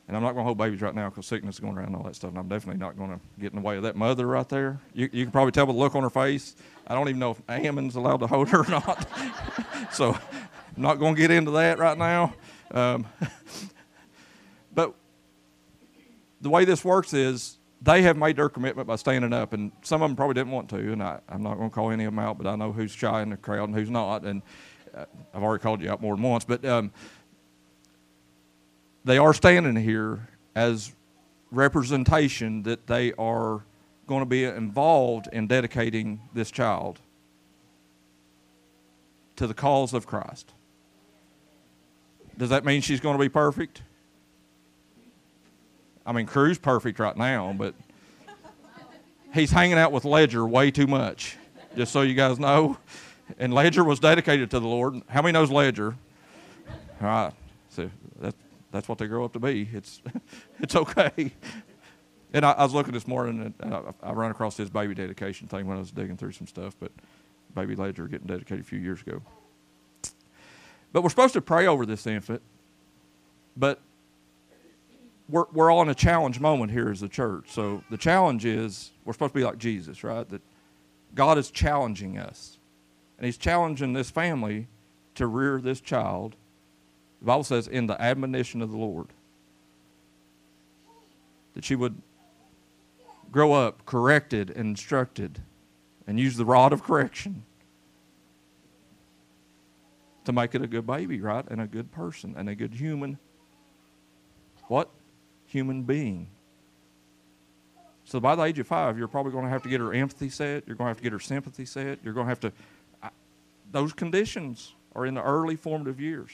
and I'm not going to hold babies right now because sickness is going around and all that stuff, and I'm definitely not going to get in the way of that mother right there. You, you can probably tell by the look on her face. I don't even know if Ammon's allowed to hold her or not. so, I'm not going to get into that right now. Um, the way this works is they have made their commitment by standing up, and some of them probably didn't want to, and I, am not going to call any of them out, but I know who's shy in the crowd and who's not, and uh, I've already called you out more than once, but um, they are standing here as representation that they are going to be involved in dedicating this child to the cause of Christ. Does that mean she's going to be perfect? I mean, Crew's perfect right now, but he's hanging out with Ledger way too much, just so you guys know. And Ledger was dedicated to the Lord. How many knows Ledger? All right. So that's, that's what they grow up to be. It's, it's okay. And I, I was looking this morning, and I, I ran across his baby dedication thing when I was digging through some stuff, but baby Ledger getting dedicated a few years ago. But we're supposed to pray over this infant, but we're, we're all in a challenge moment here as a church. So the challenge is we're supposed to be like Jesus, right? That God is challenging us. And He's challenging this family to rear this child. The Bible says, in the admonition of the Lord. That she would grow up corrected and instructed and use the rod of correction to make it a good baby, right? And a good person and a good human. What? Human being. So by the age of five, you're probably going to have to get her empathy set. You're going to have to get her sympathy set. You're going to have to. I, those conditions are in the early formative years.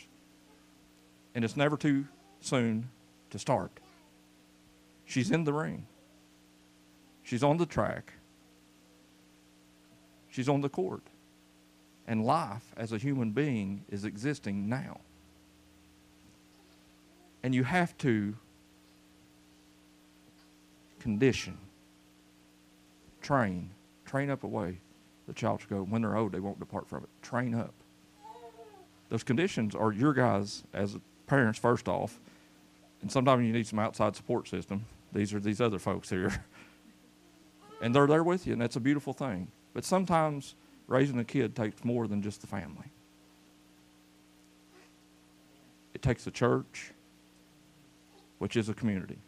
And it's never too soon to start. She's in the ring. She's on the track. She's on the court. And life as a human being is existing now. And you have to condition, train, train up a way the child should go. When they're old, they won't depart from it. Train up. Those conditions are your guys as parents, first off, and sometimes you need some outside support system. These are these other folks here. and they're there with you, and that's a beautiful thing. But sometimes raising a kid takes more than just the family. It takes the church, which is a community.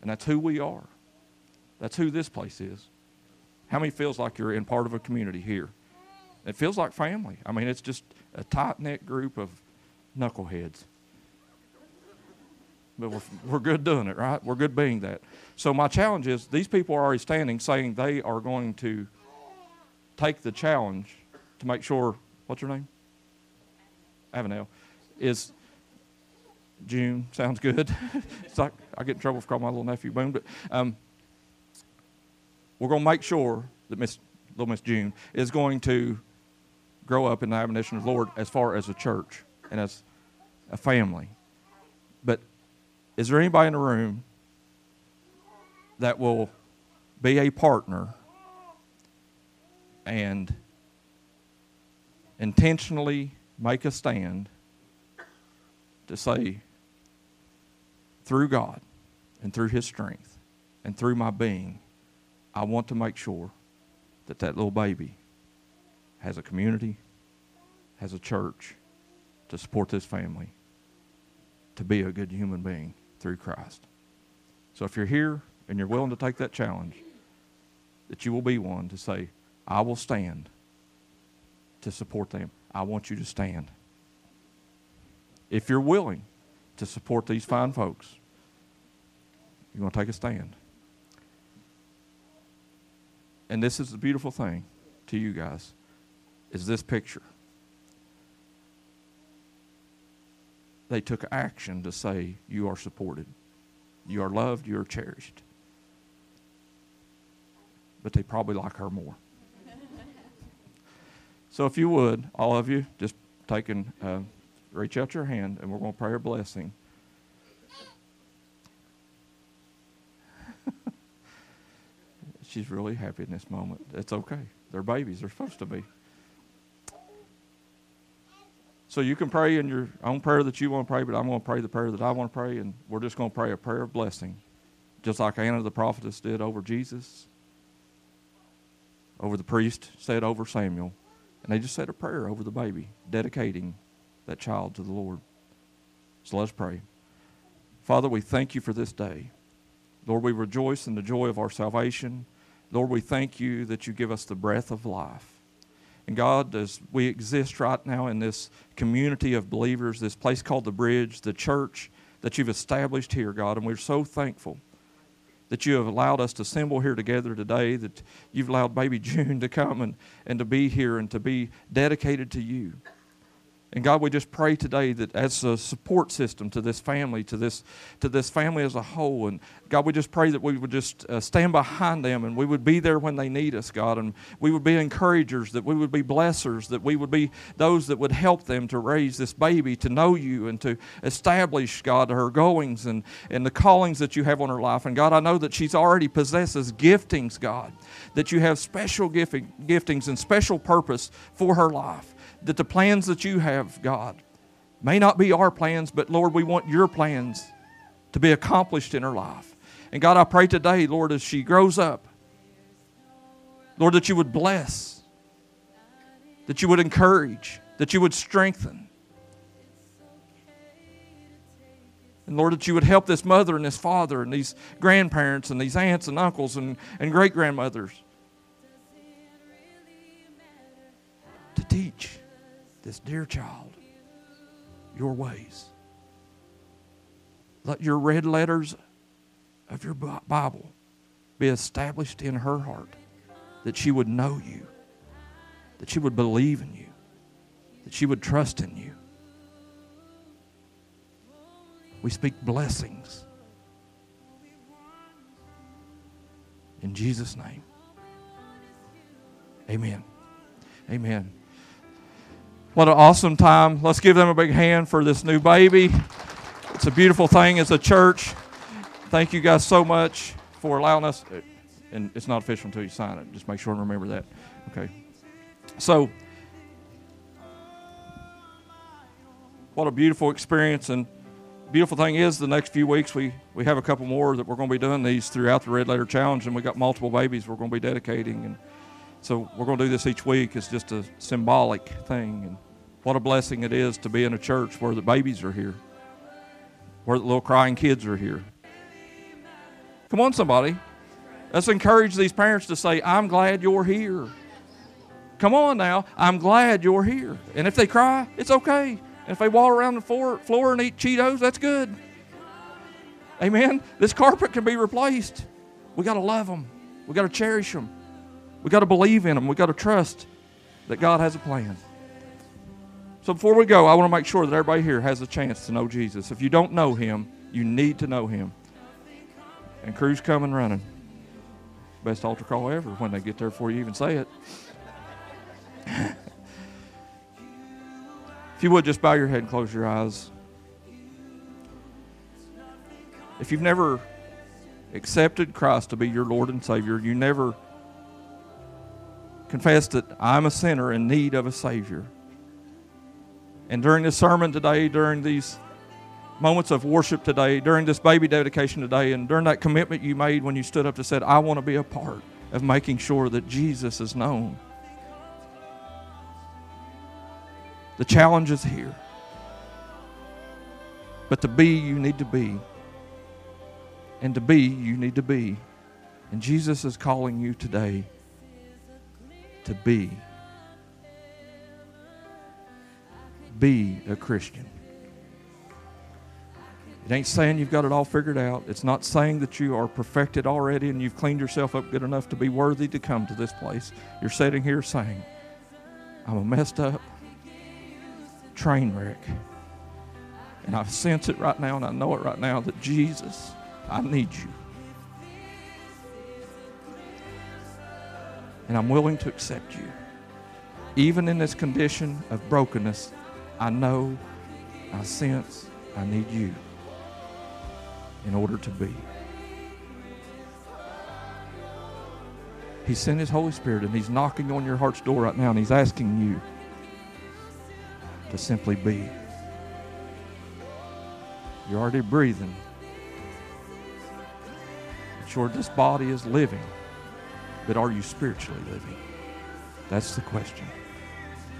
And that's who we are. That's who this place is. How many feels like you're in part of a community here? It feels like family. I mean, it's just a tight knit group of knuckleheads. But we're, we're good doing it, right? We're good being that. So, my challenge is these people are already standing saying they are going to take the challenge to make sure, what's your name? Avenel. Is June. Sounds good. it's like I get in trouble for calling my little nephew Boone, but um, we're going to make sure that Miss little Miss June is going to grow up in the admonition of the Lord as far as a church and as a family. But is there anybody in the room that will be a partner and intentionally make a stand to say, through God and through His strength and through my being, I want to make sure that that little baby has a community, has a church to support this family, to be a good human being through Christ. So if you're here and you're willing to take that challenge, that you will be one to say, I will stand to support them. I want you to stand. If you're willing to support these fine folks, you're going to take a stand. And this is the beautiful thing to you guys is this picture. They took action to say you are supported. You are loved, you are cherished. But they probably like her more. so if you would, all of you, just take and uh, reach out your hand and we're going to pray a blessing she's really happy in this moment. It's okay. They're babies. They're supposed to be. So you can pray in your own prayer that you want to pray, but I'm going to pray the prayer that I want to pray, and we're just going to pray a prayer of blessing, just like Anna the prophetess did over Jesus, over the priest, said over Samuel. And they just said a prayer over the baby, dedicating that child to the Lord. So let's pray. Father, we thank you for this day. Lord, we rejoice in the joy of our salvation. Lord, we thank you that you give us the breath of life. And God, as we exist right now in this community of believers, this place called the Bridge, the church that you've established here, God, and we're so thankful that you have allowed us to assemble here together today, that you've allowed baby June to come and, and to be here and to be dedicated to you. And God, we just pray today that as a support system to this family, to this, to this family as a whole, and God, we just pray that we would just uh, stand behind them and we would be there when they need us, God, and we would be encouragers, that we would be blessers, that we would be those that would help them to raise this baby to know you and to establish, God, her goings and, and the callings that you have on her life. And God, I know that she's already possesses giftings, God, that you have special gifting, giftings and special purpose for her life that the plans that you have, God, may not be our plans, but Lord, we want your plans to be accomplished in her life. And God, I pray today, Lord, as she grows up, Lord, that you would bless, that you would encourage, that you would strengthen. And Lord, that you would help this mother and this father and these grandparents and these aunts and uncles and, and great grandmothers to teach this dear child your ways. Let your red letters of your Bible be established in her heart that she would know you, that she would believe in you, that she would trust in you. We speak blessings. In Jesus' name. Amen. Amen. What an awesome time. Let's give them a big hand for this new baby. It's a beautiful thing as a church. Thank you guys so much for allowing us. Uh, and it's not official until you sign it. Just make sure and remember that. Okay. So, what a beautiful experience. And beautiful thing is, the next few weeks we, we have a couple more that we're going to be doing these throughout the Red Letter Challenge. And we got multiple babies we're going to be dedicating. And so we're going to do this each week. It's just a symbolic thing. And what a blessing it is to be in a church where the babies are here where the little crying kids are here. Come on, somebody. Let's encourage these parents to say, I'm glad you're here. Come on now. I'm glad you're here. And if they cry, it's okay. And if they walk around the floor, floor and eat Cheetos, that's good. Amen. This carpet can be replaced. We got to love them. We got to cherish them. We got to believe in them. We got to trust that God has a plan. So before we go, I want to make sure that everybody here has a chance to know Jesus. If you don't know him, you need to know him. And crew's coming running. Best altar call ever when they get there before you even say it. if you would just bow your head and close your eyes. If you've never accepted Christ to be your Lord and Savior, you never confessed that I'm a sinner in need of a Savior and during this sermon today, during these moments of worship today, during this baby dedication today, and during that commitment you made when you stood up and said, I want to be a part of making sure that Jesus is known. The challenge is here. But to be, you need to be. And to be, you need to be. And Jesus is calling you today to be. be a Christian. It ain't saying you've got it all figured out. It's not saying that you are perfected already and you've cleaned yourself up good enough to be worthy to come to this place. You're sitting here saying, I'm a messed up train wreck. And I sense it right now and I know it right now that Jesus, I need you. And I'm willing to accept you. Even in this condition of brokenness, I know, I sense, I need you in order to be. He sent His Holy Spirit and He's knocking on your heart's door right now and He's asking you to simply be. You're already breathing. Sure, this body is living, but are you spiritually living? That's the question.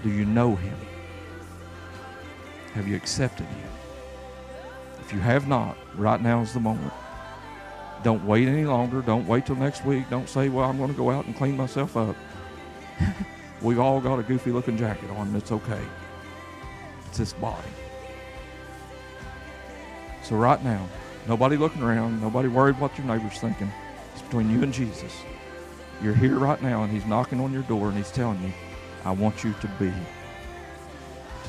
Do you know Him? Have you accepted Him? If you have not, right now is the moment. Don't wait any longer. Don't wait till next week. Don't say, well, I'm going to go out and clean myself up. We've all got a goofy looking jacket on, and it's okay. It's this body. So, right now, nobody looking around, nobody worried what your neighbor's thinking. It's between you and Jesus. You're here right now, and He's knocking on your door, and He's telling you, I want you to be.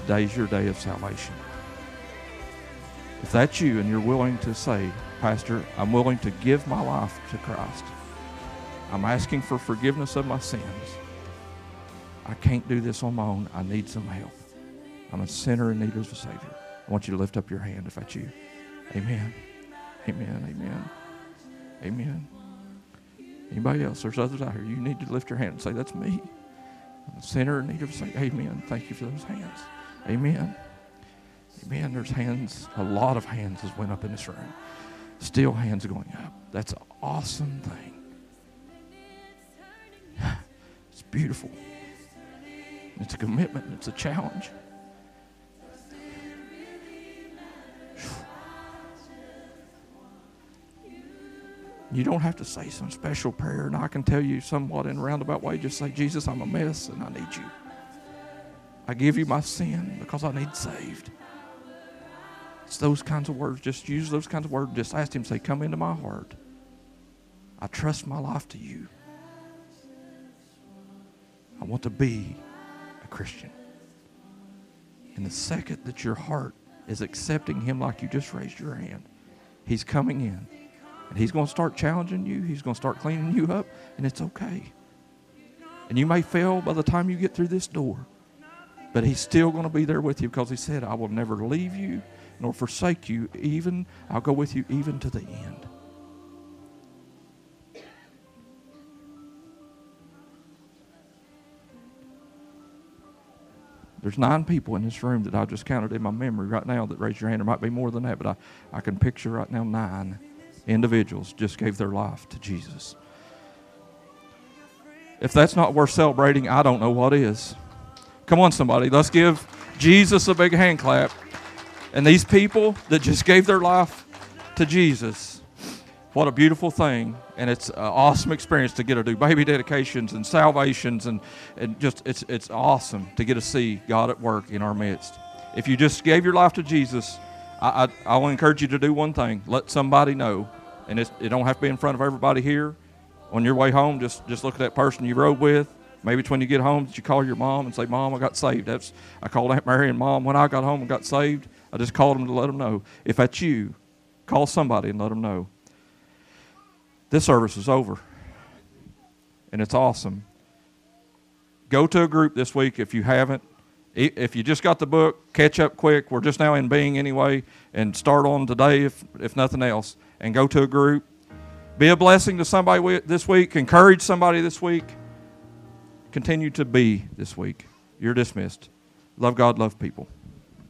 Today's your day of salvation. If that's you and you're willing to say, Pastor, I'm willing to give my life to Christ, I'm asking for forgiveness of my sins. I can't do this on my own. I need some help. I'm a sinner in need of a Savior. I want you to lift up your hand if that's you. Amen. Amen. Amen. Amen. Anybody else? There's others out here. You need to lift your hand and say, That's me. I'm a sinner in need of Savior. Amen. Thank you for those hands. Amen. Amen. There's hands, a lot of hands has went up in this room. Still hands going up. That's an awesome thing. It's beautiful. It's a commitment. It's a challenge. You don't have to say some special prayer, and I can tell you somewhat in a roundabout way. Just say, Jesus, I'm a mess and I need you. I give you my sin because I need saved. It's those kinds of words. Just use those kinds of words. Just ask Him, say, Come into my heart. I trust my life to you. I want to be a Christian. And the second that your heart is accepting Him like you just raised your hand, He's coming in. He's going to start challenging you. He's going to start cleaning you up, and it's okay. And you may fail by the time you get through this door, but He's still going to be there with you because He said, I will never leave you nor forsake you, even, I'll go with you even to the end. There's nine people in this room that I just counted in my memory right now that raised your hand. There might be more than that, but I, I can picture right now nine individuals just gave their life to Jesus. If that's not worth celebrating, I don't know what is. Come on, somebody. Let's give Jesus a big hand clap. And these people that just gave their life to Jesus, what a beautiful thing. And it's an awesome experience to get to do baby dedications and salvations. And, and just, it's, it's awesome to get to see God at work in our midst. If you just gave your life to Jesus, I, I, I will encourage you to do one thing let somebody know. And it don't have to be in front of everybody here. On your way home, just, just look at that person you rode with. Maybe it's when you get home that you call your mom and say, Mom, I got saved. That's I called Aunt Mary and Mom when I got home and got saved. I just called them to let them know. If that's you, call somebody and let them know. This service is over, and it's awesome. Go to a group this week if you haven't. If you just got the book, catch up quick. We're just now in being anyway, and start on today if, if nothing else. And go to a group. Be a blessing to somebody this week. Encourage somebody this week. Continue to be this week. You're dismissed. Love God, love people.